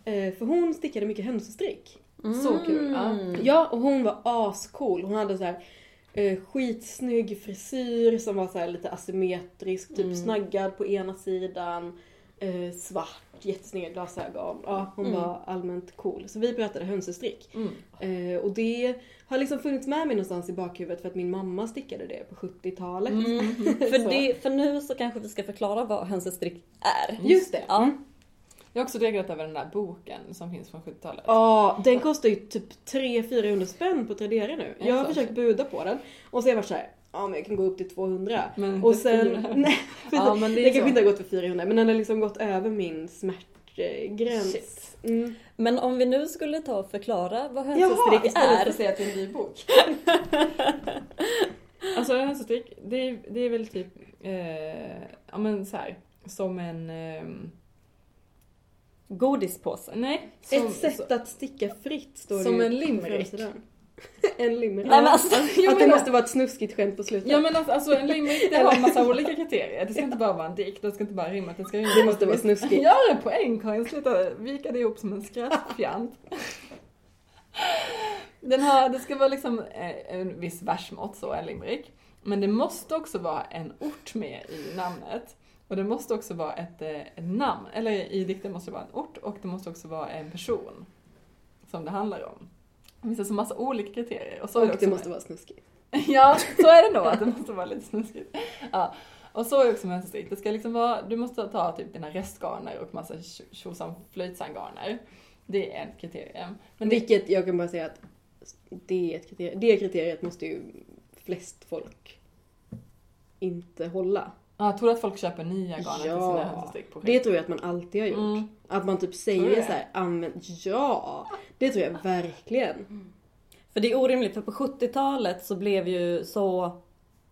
Eh, För hon stickade mycket hönsestrick. Så kul, ja. Mm. Ja, och hon var ascool. Hon hade så här eh, skitsnygg frisyr som var så här lite asymmetrisk, typ Mm. snaggad på ena sidan, eh, svart, jättesnygga glasögon. Ja, hon Mm. var allmänt cool. Så vi pratade hönsestrick. Mm. Eh, och det har liksom funnits med mig någonstans i bakhuvudet för att min mamma stickade det på 70-talet. Mm. För, det, för nu så kanske vi ska förklara vad hönsestrick är. Just det. Ja. Mm. Jag har också reagerat över den där boken som finns från 70-talet. Ja, den kostar ju typ 300-400 spänn på Tradera nu. Jag har försökt buda på den och så har jag varit såhär, ja men jag kan gå upp till 200. Men Och sen, 400. nej, Ja, men det det kanske inte har gått för 400 men den har liksom gått över min smärtgräns. Mm. Men om vi nu skulle ta och förklara vad Jaha, hönsestrick istället är. att säga att det är en dyr bok. Alltså hönsestrick, det är, det är väl typ, eh, ja men så här, som en, ehm, Godispåse. nej. Som, Ett sätt så, att sticka fritt står Som det en limerick. en limerick. Nej men alltså. Jo, att det måste vara ett snuskigt skämt på slutet. Ja men alltså, alltså en limerick det har massa olika kriterier. Det ska inte bara vara en dikt, det ska inte bara rimma, det ska rimma. Det måste vara snuskigt. Gör en poäng Karin, sluta vika det ihop som en skrattfjant. Den har, det ska vara liksom eh, en viss versmått, så en limerick. Men det måste också vara en ort med i namnet. Och det måste också vara ett, eh, ett namn, eller i dikten måste det vara en ort och det måste också vara en person som det handlar om. Det finns alltså massa olika kriterier. Och, så är Och också det med- måste vara snuskigt. Ja, så är det nog, att det måste vara lite snuskigt. Ja. Och så är det också med mönsterstick. Det ska liksom vara, du måste ta typ dina restgarner och massa tjosan flöjtsangarner. Det är ett kriterium. Men det, Vilket jag kan bara säga att det, är ett kriterium, det kriteriet måste ju flest folk inte hålla. Ja, tror du att folk köper nya garner till Ja. sina mönsterstickprojekt? Det tror jag att man alltid har gjort. Mm. Att man typ säger så här, använd, ja! Det tror jag verkligen. För det är orimligt för på 70-talet så blev ju så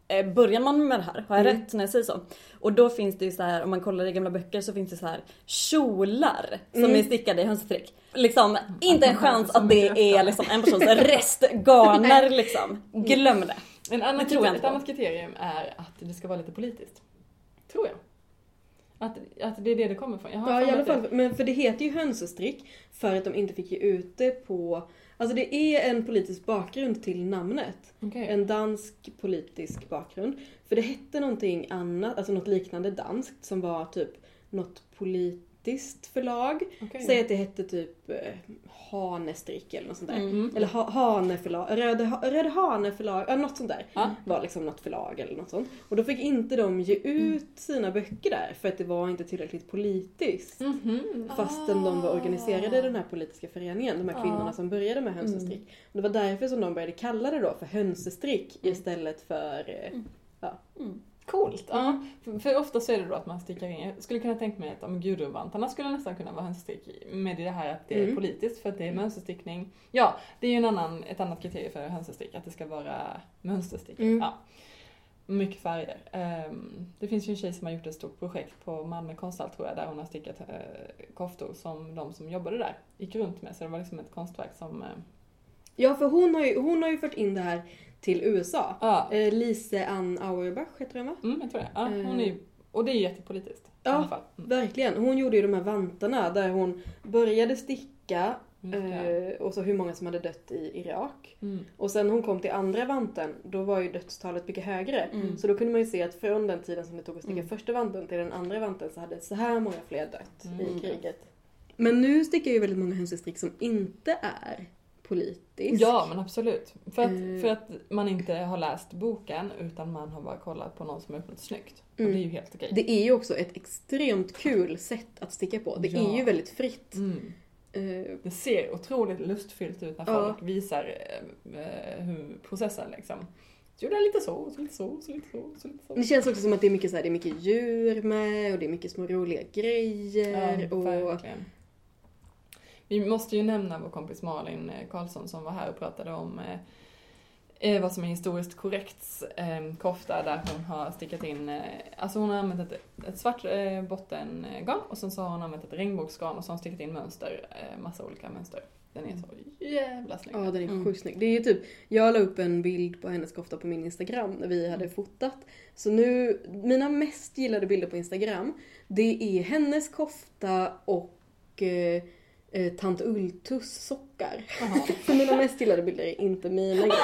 eh, Börjar man med det här? Har jag Mm. rätt när jag säger så? Och då finns det ju så här, om man kollar i gamla böcker så finns det så här kjolar som Mm. är stickade i hönsestrick. Liksom, inte en chans att det är liksom en persons restgarner liksom. Glöm det. En annan, Det tror jag ett annat kriterium är att det ska vara lite politiskt. Tror jag. Att, att det är det det kommer ifrån. Har Ja i alla att det- fall, men för det heter ju hönsestrick för att de inte fick ge ut det på Alltså det är en politisk bakgrund till namnet. Okej. En dansk politisk bakgrund. För det hette någonting annat, alltså något liknande danskt som var typ något brittiskt förlag. Okej. Säg att det hette typ eh, Hanestrick eller något sånt där. Mm. Eller ha, Hane förlag, Röde, Röde Hane förlag, ja, något sånt där. Ja. Var liksom något förlag eller något sånt. Och då fick inte de ge ut sina böcker där för att det var inte tillräckligt politiskt. Mhm. Fastän de var organiserade i den här politiska föreningen, de här Ah. kvinnorna som började med hönsestrick. Mm. Och det var därför som de började kalla det då för hönsestrick istället för... eh, Mm. Coolt! Ja. För, för ofta så är det då att man stickar in, jag skulle kunna tänka mig att om gudrunvantarna skulle nästan kunna vara hönsterstick med det här att det är Mm. politiskt för att det är mönsterstickning. Ja, det är ju en annan, ett annat kriterium för hönsterstick, att det ska vara mönsterstick. Mm. Ja. Mycket färger. Ehm, det finns ju en tjej som har gjort ett stort projekt på Malmö konsthall tror jag, där hon har stickat uh, koftor som de som jobbade där gick runt med. Så det var liksom ett konstverk som... eh, Ja, för hon har, ju, hon har ju fört in det här till USA. Ja, Eh, Lise Ann Auerbach heter hon va? mm, jag tror det. Ja, hon är ju, och det är ju jättepolitiskt. I Ja. alla fall. Mm. Verkligen. Hon gjorde ju de här vantarna där hon började sticka Mycket. eh, och så hur många som hade dött i Irak. Mm. Och sen hon kom till andra vanten, då var ju dödstalet mycket högre. Mm. Så då kunde man ju se att från den tiden som det tog att sticka Mm. första vanten till den andra vanten så hade så här många fler dött Mm. i kriget. Men nu stickar ju väldigt många hönsestrick som inte är politiskt. Ja, men absolut. För att, Eh. för att man inte har läst boken utan man har bara kollat på någon som har gjort något snyggt. Mm. Och det är ju helt okej. Det är ju också ett extremt kul sätt att sticka på. Det Ja. är ju väldigt fritt. Mm. Eh, Det ser otroligt lustfyllt ut när Ja. folk visar eh, eh, hur processen liksom. Så gjorde jag lite så, så lite så, så lite så, så lite så. Det känns också som att det är mycket, så här, det är mycket djur med och det är mycket små roliga grejer. Ja, och... verkligen. Vi måste ju nämna vår kompis Malin eh, Karlsson som var här och pratade om eh, eh, vad som är historiskt korrekt eh, kofta där hon har stickat in, eh, alltså hon har använt ett, ett svart eh, bottengarn och sen så har hon använt ett regnbågsgarn och så har hon stickat in mönster, eh, massa olika mönster. Den är så jävla snygg. Ja, den är Mm. sjukt snygg. Det är ju typ, jag la upp en bild på hennes kofta på min Instagram när vi hade fotat. Så nu, mina mest gillade bilder på Instagram, det är hennes kofta och eh, eh, tant Ultus sockar. Så mina mest gillade bilder är inte mina grejer.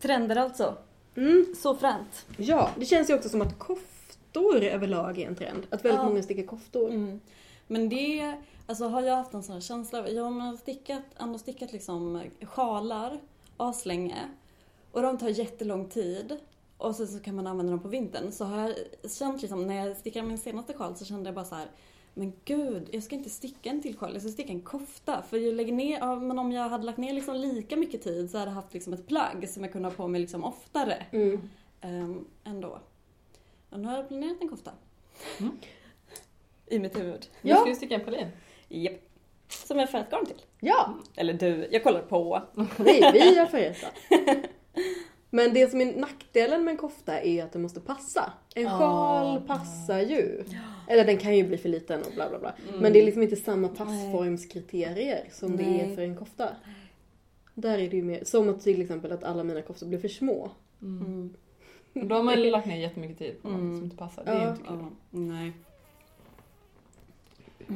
Trender alltså. Mm. Så fränt. Ja, det känns ju också som att koftor överlag är en trend. Att väldigt Ja. många stickar koftor. Mm. Men det, alltså har jag haft en sån känsla, jag har stickat, ändå stickat liksom sjalar aslänge och de tar jättelång tid och sen så kan man använda dem på vintern. Så har jag känt liksom, när jag stickade min senaste sjal så kände jag bara så här. Men gud, jag ska inte sticka en till sjal, jag ska sticka en kofta. För jag lägger ner, ja, men om jag hade lagt ner liksom lika mycket tid så hade jag haft liksom ett plagg som jag kunde ha på mig liksom oftare. Mm. Um, ändå. Och nu har jag planerat en kofta. Mm. I mitt huvud. Nu Ja. ska vi sticka en pralin. Japp. Som jag färgat garn till. Ja, Eller du, jag kollar på. nej, vi har färgat Men det som är nackdelen med en kofta är att den måste passa. En Ja. sjal passar ju. Eller den kan ju bli för liten och bla bla bla. Mm. Men det är liksom inte samma passformskriterier som det Nej. är för en kofta. Där är det ju mer, som att till exempel att alla mina koftor blir för små. Mm. Mm. Då har man lagt ner jättemycket tid på något Mm. som inte passar. Det är ju Ja. inte kul. Ja, nej.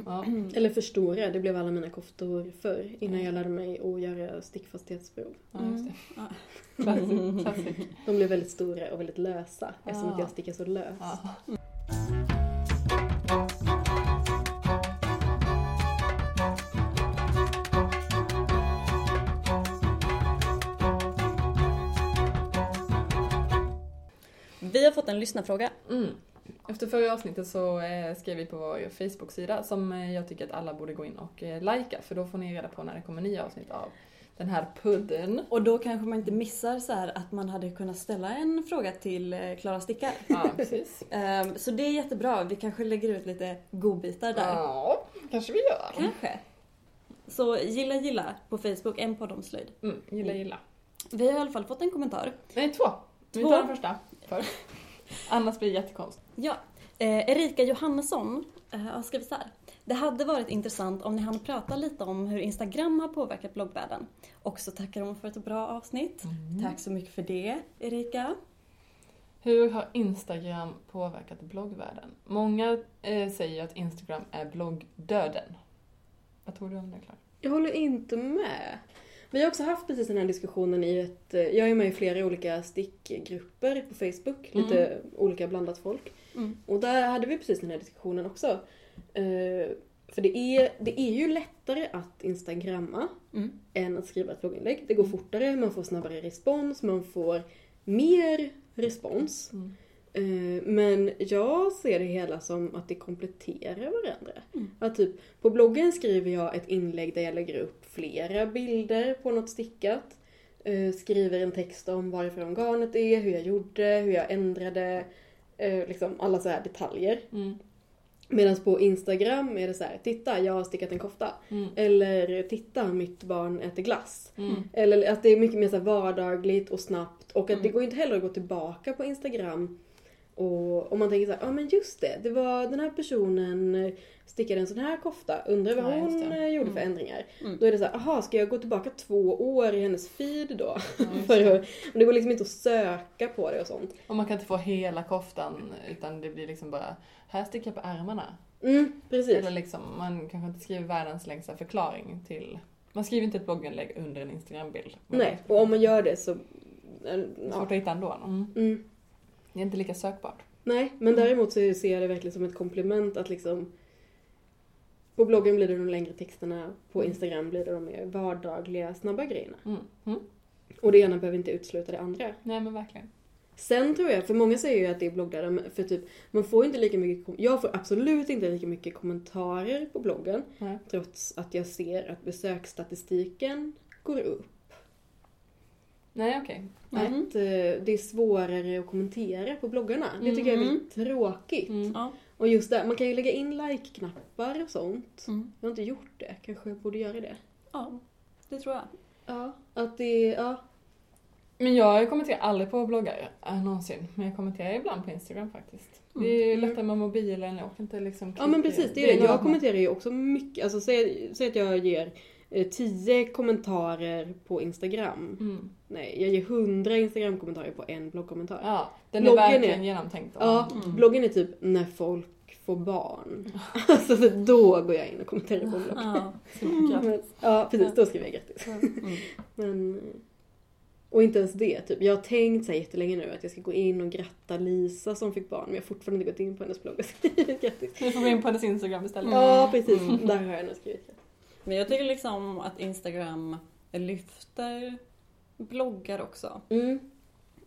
Ja. Eller för stora, det blev alla mina koftor förr innan jag lärde mig att göra stickfasthetsprov. Ja, just det. Ja. Classic. Classic. De blev väldigt stora och väldigt lösa eftersom Ah. att jag stickar så löst. Ja. Vi har fått en lyssnarfråga. Mm. Efter förra avsnittet så eh, skrev vi på vår Facebook-sida som eh, jag tycker att alla borde gå in och eh, likea för då får ni reda på när det kommer nya avsnitt av den här pudden. Och då kanske man inte missar så att man hade kunnat ställa en fråga till Klara Stickar. Ja, precis. Ehm, Så det är jättebra. Vi kanske lägger ut lite godbitar där. Ja, kanske vi gör. Kanske. Så gilla gilla på Facebook, en podd om slöjd. Mm, gilla, gilla. Vi har i alla fall fått en kommentar. Nej, två. Vi Två. tar den första för. Annars blir det jättekonstigt. Ja, eh, Erika Johannesson eh, har skrivit så här. Det hade varit intressant om ni hann prata lite om hur Instagram har påverkat bloggvärlden. Och så tackar hon för ett bra avsnitt. Tack så mycket för det, Erika. Hur har Instagram påverkat bloggvärlden? Många eh, säger att Instagram är bloggdöden. Vad tror du om det, Klara? Jag håller inte med. Vi har också haft precis den här diskussionen i ett... eh, Jag är med i flera olika stickgrupper på Facebook. Lite olika blandat folk. Mm. Och där hade vi precis den här diskussionen också. Eh, för det är, det är ju lättare att instagramma Mm. än att skriva ett blogginlägg. Det går fortare, man får snabbare respons, man får mer respons. Mm. Eh, Men jag ser det hela som att det kompletterar varandra. Mm. Att typ, på bloggen skriver jag ett inlägg där jag lägger upp flera bilder på något stickat. eh, Skriver en text om varifrån garnet är, hur jag gjorde, hur jag ändrade. eh, Liksom alla så här detaljer. Mm. Medan på Instagram är det så här, titta jag har stickat en kofta. Mm. Eller titta mitt barn äter glass. Mm. Eller att det är mycket mer så vardagligt och snabbt. Och att Mm. det går inte heller att gå tillbaka på Instagram och om man tänker så här, ja men just det, det var den här personen eh, stickade en sån här kofta, undrar vad Ja, hon eh, gjorde för Mm. ändringar. Mm. Då är det så här, aha ska jag gå tillbaka två år i hennes feed då? Ja, för att, det går liksom inte att söka på det och sånt. Och man kan inte få hela koftan utan det blir liksom bara, här sticker jag på ärmarna. Mm, precis. Eller liksom, man kanske inte skriver världens längsta förklaring till... Man skriver inte ett blogginlägg under en Instagram-bild. Nej, och om man gör det så... eh, Ja. svårt att hitta ändå. Mm. Mm. Det är inte lika sökbart. Nej, men däremot så ser jag det verkligen som ett komplement att liksom på bloggen blir det de längre texterna, på Instagram blir det de mer vardagliga, snabba grejerna. Mm. Mm. Och det ena behöver inte utesluta det andra. Nej men verkligen. Sen tror jag, för många säger ju att det är bloggare, men för typ, man får inte lika mycket, jag får absolut inte lika mycket kommentarer på bloggen, Nej. trots att jag ser att besöksstatistiken går upp. Nej okej. Mm. Att eh, det är svårare att kommentera på bloggarna. Det tycker jag är Mm. väldigt tråkigt. Mm. Ja. Och just där, man kan ju lägga in like-knappar och sånt. Mm. Jag har inte gjort det, kanske jag borde göra det. ja, det tror jag. Ja. Att det, ja. Men jag kommenterar aldrig på bloggar äh, någonsin. Men jag kommenterar ibland på Instagram faktiskt. Det är ju Mm. lättare med mobilen, jag orkar inte liksom Ja men precis, det är det. Jag kommenterar ju också mycket, alltså säg, säg att jag ger eh, 10 kommentarer på Instagram. Mm. Nej, jag ger 100 Instagram-kommentarer på en bloggkommentar. Ja, den är Bloggen verkligen är- genomtänkt. Ja, Mm. bloggen är typ när folk får barn. Alltså så då går jag in och kommenterar på bloggen. Ja. Men- Ja precis, då skriver jag grattis. Mm. Men, och inte ens det. Typ. Jag har tänkt så här jättelänge nu att jag ska gå in och gratta Lisa som fick barn men jag har fortfarande inte gått in på hennes blogg och skrivit grattis. Vi får gå in på hennes Instagram istället. Ja precis, Mm. där har jag nog skrivit grattis. Men jag tycker liksom att Instagram lyfter bloggar också. Mm.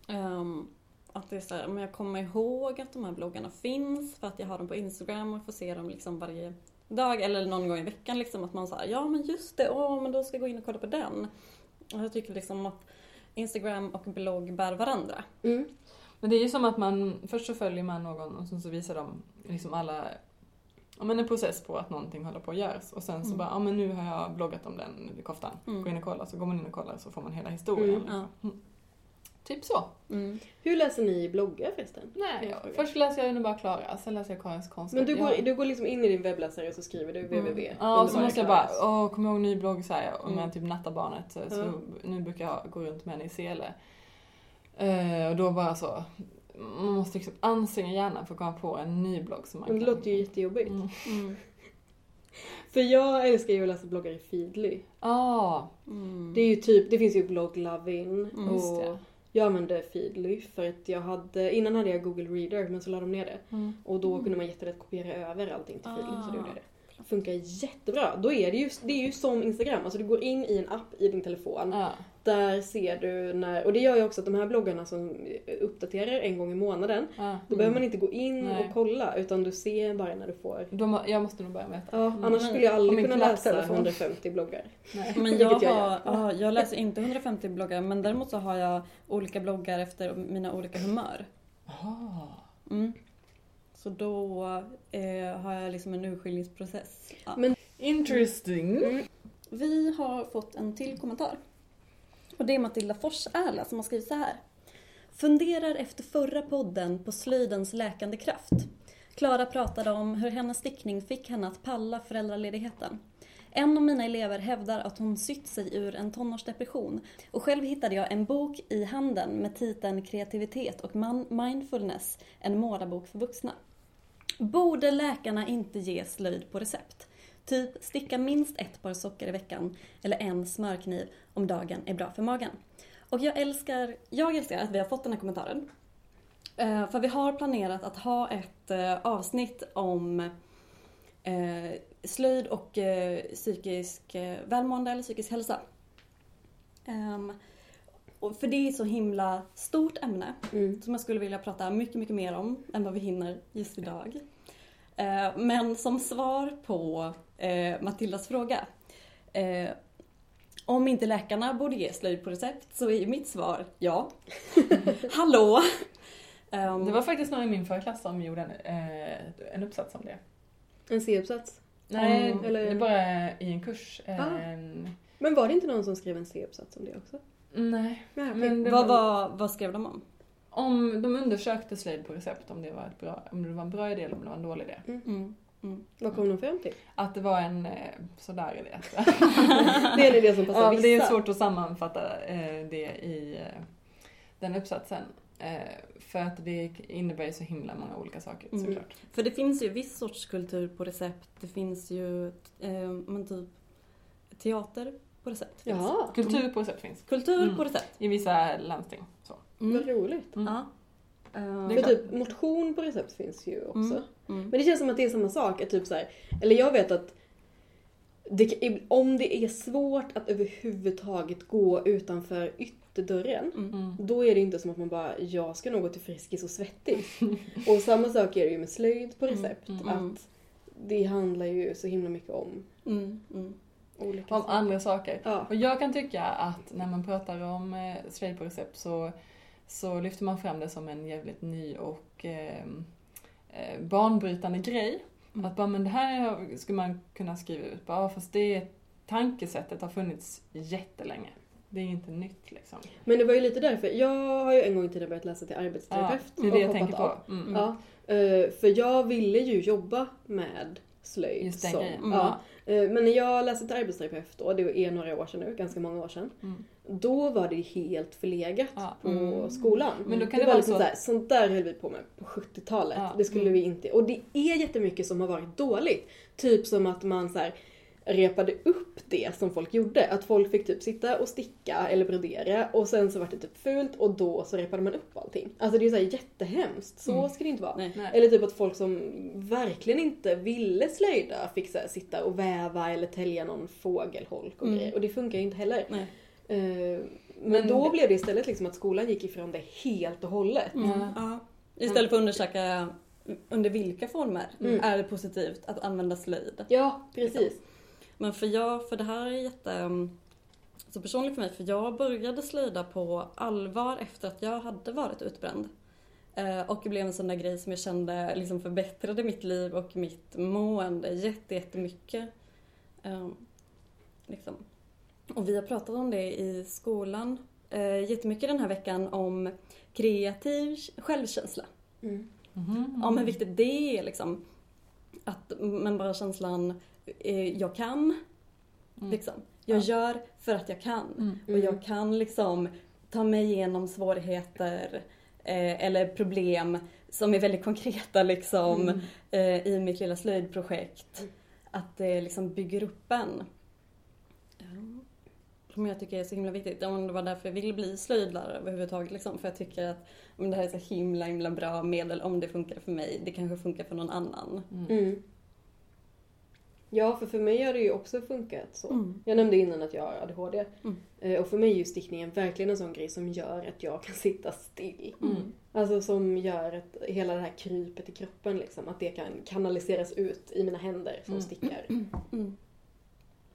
Ehm, att det är så här, men jag kommer ihåg att de här bloggarna finns för att jag har dem på Instagram och får se dem liksom varje dag eller någon gång i veckan. Liksom, att man säger ja men just det, åh men då ska jag gå in och kolla på den. Och jag tycker liksom att Instagram och blogg bär varandra. Mm. Men det är ju som att man, först så följer man någon och sen så visar de liksom alla, ja men en process på att någonting håller på att göras. Och sen så Mm. bara, ja men nu har jag bloggat om den koftan. Mm. Gå in och kolla, så går man in och kollar så får man hela historien. Mm. Ja. Mm. Typ så. Mm. Hur läser ni bloggar förresten? Nej, Jag först läser jag ju bara Klara, sen läser jag Karins konst. Men du går, du går liksom in i din webbläsare och så skriver du www. Ja, och så måste jag bara, åh, kommer jag ihåg ny blogg så här, om Mm. jag typ nattar barnet. Så, nu brukar jag gå runt med henne i sele. Eh, och då bara så, man måste liksom anstränga hjärnan för att komma på en ny blogg som man Men det kan... låter ju jättejobbigt. Mm. Mm. För jag älskar ju att läsa bloggar i Feedly. Ah, Mm. Det är ju typ, det finns ju blogg Lovin Mm, och det. jag använde Feedly för att jag hade, innan hade jag Google Reader men så la de ner det. Mm. Och då Mm. kunde man jättelätt kopiera över allting till Feedly så Ah. det gjorde jag det. Funkar jättebra. Då är det ju, det är ju som Instagram, alltså du går in i en app i din telefon. Ja. Där ser du när, och det gör ju också att de här bloggarna som uppdaterar en gång i månaden, Ja. då behöver man inte gå in Nej. och kolla utan du ser bara när du får. Må, jag måste nog börja med. Ja, Mm. annars skulle jag aldrig kunna läsa knapptelefon. 150 bloggar. Nej. Men jag, jag har, ja, jag läser inte 150 bloggar men däremot så har jag olika bloggar efter mina olika humör. Ah. Mm. Så då eh, har jag liksom en urskiljningsprocess. Ja. Men- Interesting. Mm. Vi har fått en till kommentar. Och det är Matilda Forsärla som har skrivit så här. Funderar efter förra podden på slöjdens läkande kraft. Klara pratade om hur hennes stickning fick henne att palla föräldraledigheten. En av mina elever hävdar att hon sytt sig ur en tonårsdepression och själv hittade jag en bok i handen med titeln Kreativitet och mindfulness, en målarbok för vuxna. Borde läkarna inte ge slöjd på recept? Typ sticka minst ett par sockor i veckan eller en smörkniv om dagen är bra för magen. Och jag älskar, jag älskar att vi har fått den här kommentaren. Eh, För vi har planerat att ha ett eh, avsnitt om eh, slöjd och eh, psykisk eh, välmående eller psykisk hälsa. Ehm, Ehm, och för det är ett så himla stort ämne Mm. som jag skulle vilja prata mycket, mycket mer om än vad vi hinner just idag. Eh, Men som svar på eh, Matildas fråga. eh, Om inte läkarna borde ge slöjd på recept så är ju mitt svar ja. Hallå! Ehm, Det var faktiskt någon i min förra klass som gjorde en, eh, en uppsats om det. En C-uppsats. Nej, eller- det är bara i en kurs. Ah. En, Men var det inte någon som skrev en C-uppsats om det också? Nej. Men det vad, var, vad skrev de om? om de undersökte slöjd på recept, om det, var ett bra, om det var en bra idé eller om det var en dålig idé. Mm. Mm. Vad kom de fram till? Att det var en eh, sådär idé. Det är en idé som passar ja, men vissa. det är svårt att sammanfatta eh, det i eh, den uppsatsen. För att det innebär så himla många olika saker Mm. såklart. För det finns ju viss sorts kultur på recept. Det finns ju eh, men typ teater på recept. finns. Jaha, Kultur på recept finns. Kultur Mm. på recept. I vissa landsting. Så. vad roligt. Mm. Ja. Eh, Det För är typ motion på recept finns ju också. Mm. Mm. Men det känns som att det är samma sak. Att typ så här, eller jag vet att det, om det är svårt att överhuvudtaget gå utanför ytterdörren. Mm. Mm. Då är det inte som att man bara, jag ska nog gå till Friskis och Svettis. och samma sak är det ju med slöjd på recept. Mm, mm. Att det handlar ju så himla mycket om Mm. Mm. olika Om saker. andra saker. Ja. Och jag kan tycka att när man pratar om eh, slöjd på recept så, så lyfter man fram det som en jävligt ny och eh, eh, banbrytande grej. Mm. Att bara, men det här skulle man kunna skriva ut. Bara, fast det tankesättet har funnits jättelänge. Det är inte nytt liksom. Men det var ju lite därför. Jag har ju en gång i tiden börjat läsa till Ja, arbetsterapeut. det är det jag tänker på. Mm. Ja, eh, för jag ville ju jobba med slöjd. Just den som- grejen. Mm. Ja, eh, men när jag läste till arbetsterapeut då, det är några år sedan nu, ganska många år sedan. Mm. Då var det helt förlegat Ja. på Mm. skolan. Men då kan det, det var vara liksom så- så här, sånt där höll vi på med på 70-talet. Ja. Det skulle Mm. vi inte. Och det är jättemycket som har varit dåligt. Typ som att man så här, repade upp det som folk gjorde. Att folk fick typ sitta och sticka eller brodera och sen så var det typ fult och då så repade man upp allting. Alltså det är så här jättehemskt. Så Mm. ska det inte vara. Nej. Eller typ att folk som verkligen inte ville slöjda fick så här, sitta och väva eller tälja någon fågelholk och Mm. grejer. Och det funkar ju inte heller. Nej. Eh, men, Men då det- blev det istället liksom att skolan gick ifrån det helt och hållet. Mm. Ja. Ja. Istället för att undersöka under vilka former Mm. är det positivt att använda slöjd. Ja, precis. Men för jag, för det här är jätte um, så personligt för mig, för jag började slöjda på allvar efter att jag hade varit utbränd. Eh, och det blev en sån där grej som jag kände liksom förbättrade mitt liv och mitt mående jätte, jättemycket. Eh, liksom. Och vi har pratat om det i skolan eh, jättemycket den här veckan om kreativ självkänsla. Mm. Mhm. Om hur viktigt det är liksom. Att, men bara känslan, eh, jag kan. Mm. Liksom. Jag Ja. gör för att jag kan. Mm. Och jag kan liksom ta mig igenom svårigheter eh, eller problem som är väldigt konkreta liksom Mm. eh, i mitt lilla slöjdprojekt. Att det liksom bygger upp en. Som jag tycker är så himla viktigt. Det var därför jag ville bli slöjdlärare överhuvudtaget. Liksom, för jag tycker att men det här är så himla himla bra medel om det funkar för mig. Det kanske funkar för någon annan. Mm. Mm. Ja, för för mig har det ju också funkat så. Mm. Jag nämnde innan att jag har ADHD. Mm. Eh, Och för mig är ju stickningen verkligen en sån grej som gör att jag kan sitta still. Mm. Alltså som gör att hela det här krypet i kroppen liksom, att det kan kanaliseras ut i mina händer som Mm. stickar.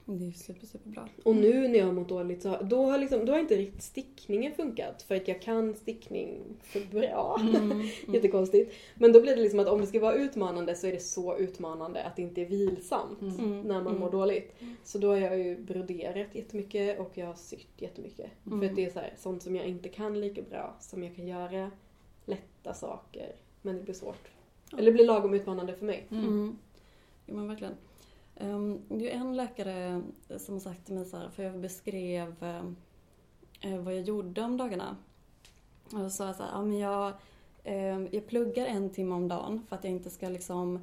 Mm. Det är super, superbra. Och nu när jag har mått dåligt så då har, liksom, då har inte riktigt stickningen funkat för att jag kan stickning för bra. Mm. Jättekonstigt. Men då blir det liksom att om det ska vara utmanande så är det så utmanande att det inte är vilsamt Mm. Mm. när man Mm. mår dåligt. Så då har jag ju broderat jättemycket och jag har sytt jättemycket. Mm. För att det är så här, sånt som jag inte kan lika bra som jag kan göra lätta saker. Men det blir svårt. Eller det blir lagom utmanande för mig. Mm. Mm. Ja men verkligen. Ehm, det är ju en läkare som har sagt till mig så här, för jag beskrev eh, eh, vad jag gjorde om dagarna. Och då sa jag så här, ja men jag, ehm, jag pluggar en timme om dagen för att jag inte ska liksom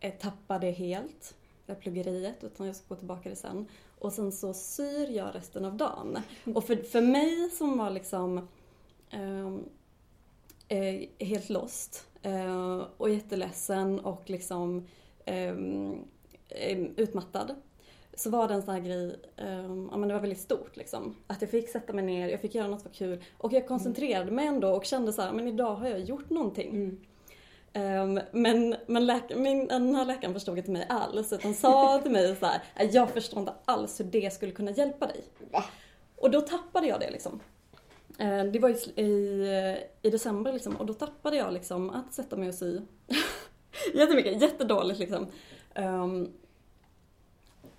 eh, tappa det helt. det här pluggeriet utan jag ska gå tillbaka det sen. Och sen så syr jag resten av dagen. Och för, för mig som var liksom ehm, eh, helt lost eh, och jätteledsen och liksom utmattad. Så var det en sån här grej, ehm, ja men det var väldigt stort liksom. Att jag fick sätta mig ner, jag fick göra något som var kul. Och jag koncentrerade mig ändå och kände så här, men idag har jag gjort någonting. Mm. Ehm, men men läk- min, den här läkaren förstod inte mig alls utan sa till mig så här, "Nej, jag förstår inte alls hur det skulle kunna hjälpa dig. Va? Och då tappade jag det liksom. Eh, Det var i, i, i december liksom och då tappade jag liksom att sätta mig och sy. Jättemycket, jättedåligt liksom. Ehm,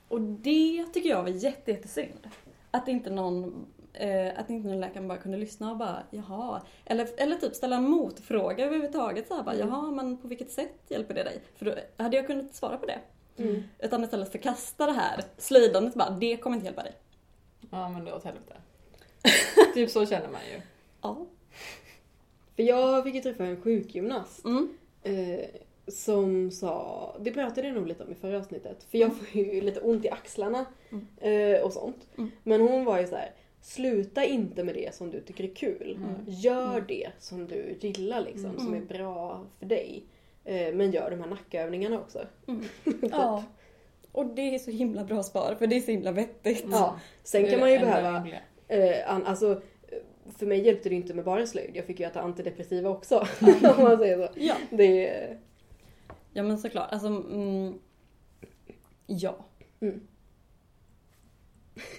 och det tycker jag var jätte, jättesynd. Att inte någon eh, att inte någon läkare bara kunde lyssna och bara jaha. Eller, eller typ ställa en motfråga överhuvudtaget. Så här, bara, Mm. jaha, men på vilket sätt hjälper det dig? För då hade jag kunnat svara på det. Mm. Utan istället förkasta det här slöjdandet bara, det kommer inte hjälpa dig. Ja men det åt helvete. typ så känner man ju. Ja. För jag fick ju träffa en sjukgymnast Mm. eh, som sa, det pratade jag nog lite om i förra avsnittet, för jag får ju lite ont i axlarna Mm. eh, och sånt. Mm. Men hon var ju så här: sluta inte med det som du tycker är kul. Mm. Gör det som du gillar liksom, Mm. som är bra för dig. Eh, men gör de här nackövningarna också. Mm. Ja. Och det är så himla bra svar för det är så himla vettigt. Ja, sen kan man ju behöva. Eh, an, alltså, för mig hjälpte det inte med bara slöjd. Jag fick ju äta antidepressiva också. om man säger så. Ja. Det är... Ja men såklart, alltså mm, ja. Mm.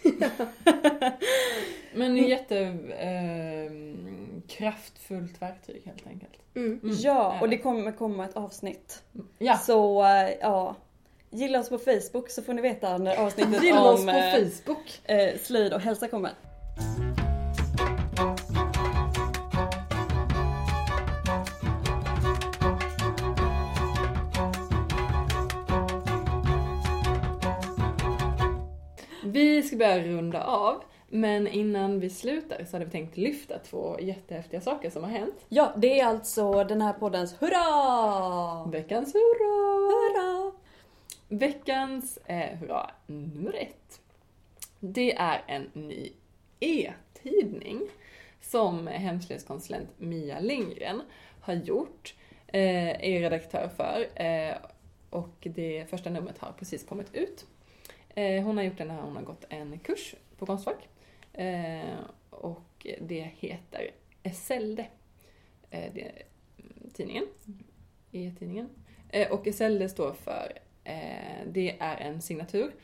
Men det är jätte eh, kraftfullt verktyg helt enkelt. Mm. Mm. Ja, och det kommer komma ett avsnitt. Ja, Så eh, ja, gilla oss på Facebook så får ni veta när avsnittet gilla om oss på eh, Facebook. eh, slöjd och hälsa kommer. Ska börja runda av. Men innan vi slutar så hade vi tänkt lyfta två jättehäftiga saker som har hänt. Ja, det är alltså den här poddens hurra! Veckans hurra! Hurra! Veckans eh, hurra nummer ett. Det är en ny e-tidning som hemslöjdskonsulent Mia Lindgren har gjort, eh, är redaktör för eh, och det första numret har precis kommit ut. Eh, hon har gjort den när hon har gått en kurs på Konstfack eh, och det heter Esselde, eh, det är tidningen, e-tidningen. Eh, och Esselde står för det är en signatur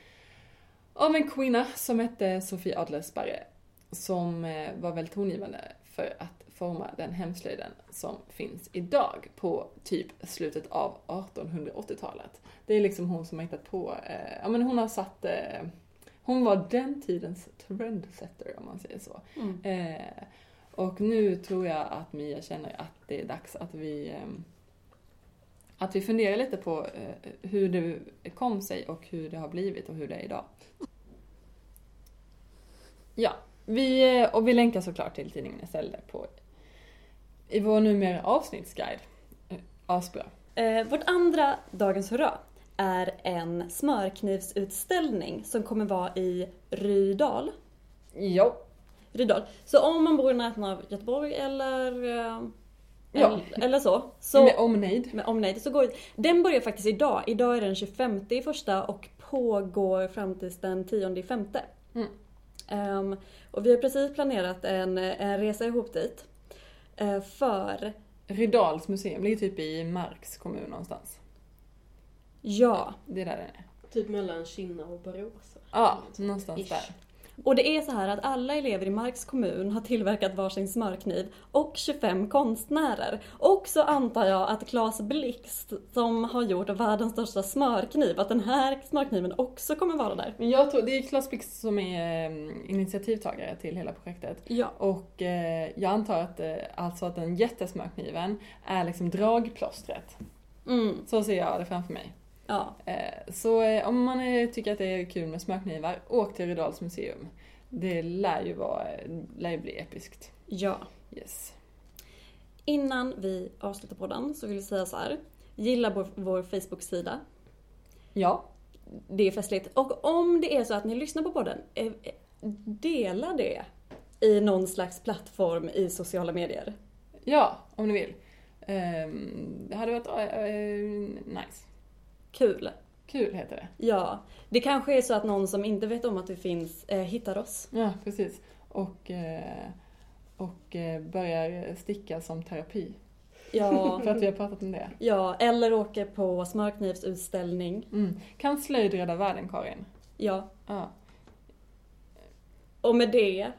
av en kvinna som hette Sofie Adlersparre som var väldigt tongivande för att forma den hemslöjden som finns idag på typ slutet av 1880-talet. Det är liksom hon som har hittat på, eh, ja men hon har satt, eh, hon var den tidens trendsetter om man säger så. Mm. Eh, och nu tror jag att Mia känner att det är dags att vi ehm, att vi funderar lite på eh, hur det kom sig och hur det har blivit och hur det är idag. Ja, vi, eh, och vi länkar såklart till tidningen istället på i vår numera avsnittsguide. Eh, Asbra. Eh, vårt andra Dagens Hurra är en smörknivsutställning som kommer vara i Rydal. Ja. Rydal. Så om man bor i närheten av Göteborg eller, eh, Ja. eller, så. så Med omnejd. med omnejd. Så går, den börjar faktiskt idag. Idag är den 25 i första och pågår fram tills den 10 i femte. Mm. Ehm, och vi har precis planerat en, en resa ihop dit. Eh, för, Rydals museum ligger typ i Marks kommun någonstans. Ja, Det är där den är. Typ mellan Kinna och Borås. Ja, någonstans Ish. där. Och det är så här att alla elever i Marks kommun har tillverkat varsin smörkniv och 25 konstnärer. Och så antar jag att Claes Blixt som har gjort världens största smörkniv, att den här smörkniven också kommer vara där. Men jag tror, det är Klas Blix som är eh, initiativtagare till hela projektet. Ja. Och eh, jag antar att eh, alltså att den jättesmörkniven är liksom dragplåstret. Mm, Så ser jag det framför mig. Ja. Eh, så eh, om man eh, tycker att det är kul med smörknivar, åk till Rydals museum. Det lär ju, vara, lär ju bli episkt. ja. Yes. Innan vi avslutar podden så vill jag säga så här. Gilla vår, vår Facebook-sida. Ja. det är festligt. Och om det är så att ni lyssnar på podden, dela det i någon slags plattform i sociala medier. Ja, om ni vill. Ehm, det hade varit nice. Kul. Kul heter det. Ja. Det kanske är så att någon som inte vet om att vi finns eh, hittar oss. Ja, precis. Och, eh, och eh, börjar sticka som terapi. Ja. För att vi har pratat om det. ja, eller åker på smörknivsutställning. Mm. Kan slöjd rädda världen, Karin? Ja. Ja. Och med det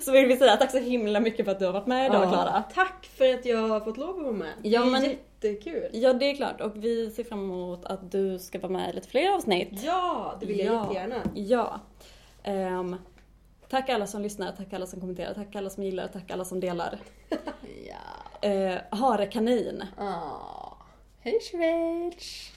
så vill vi säga tack så himla mycket för att du har varit med idag Ja, Klara. Tack för att jag har fått lov att vara med. Ja, det är men- jättekul. Ja, det är klart. Och vi ser fram emot att du ska vara med i lite fler avsnitt. Ja, det vill jag Ja. jättegärna. Ja. Ehm, tack alla som lyssnar, tack alla som kommenterar, tack alla som gillar, tack alla som delar. Ja. Uh, Hare kanin. Ah. Hej Schweiz!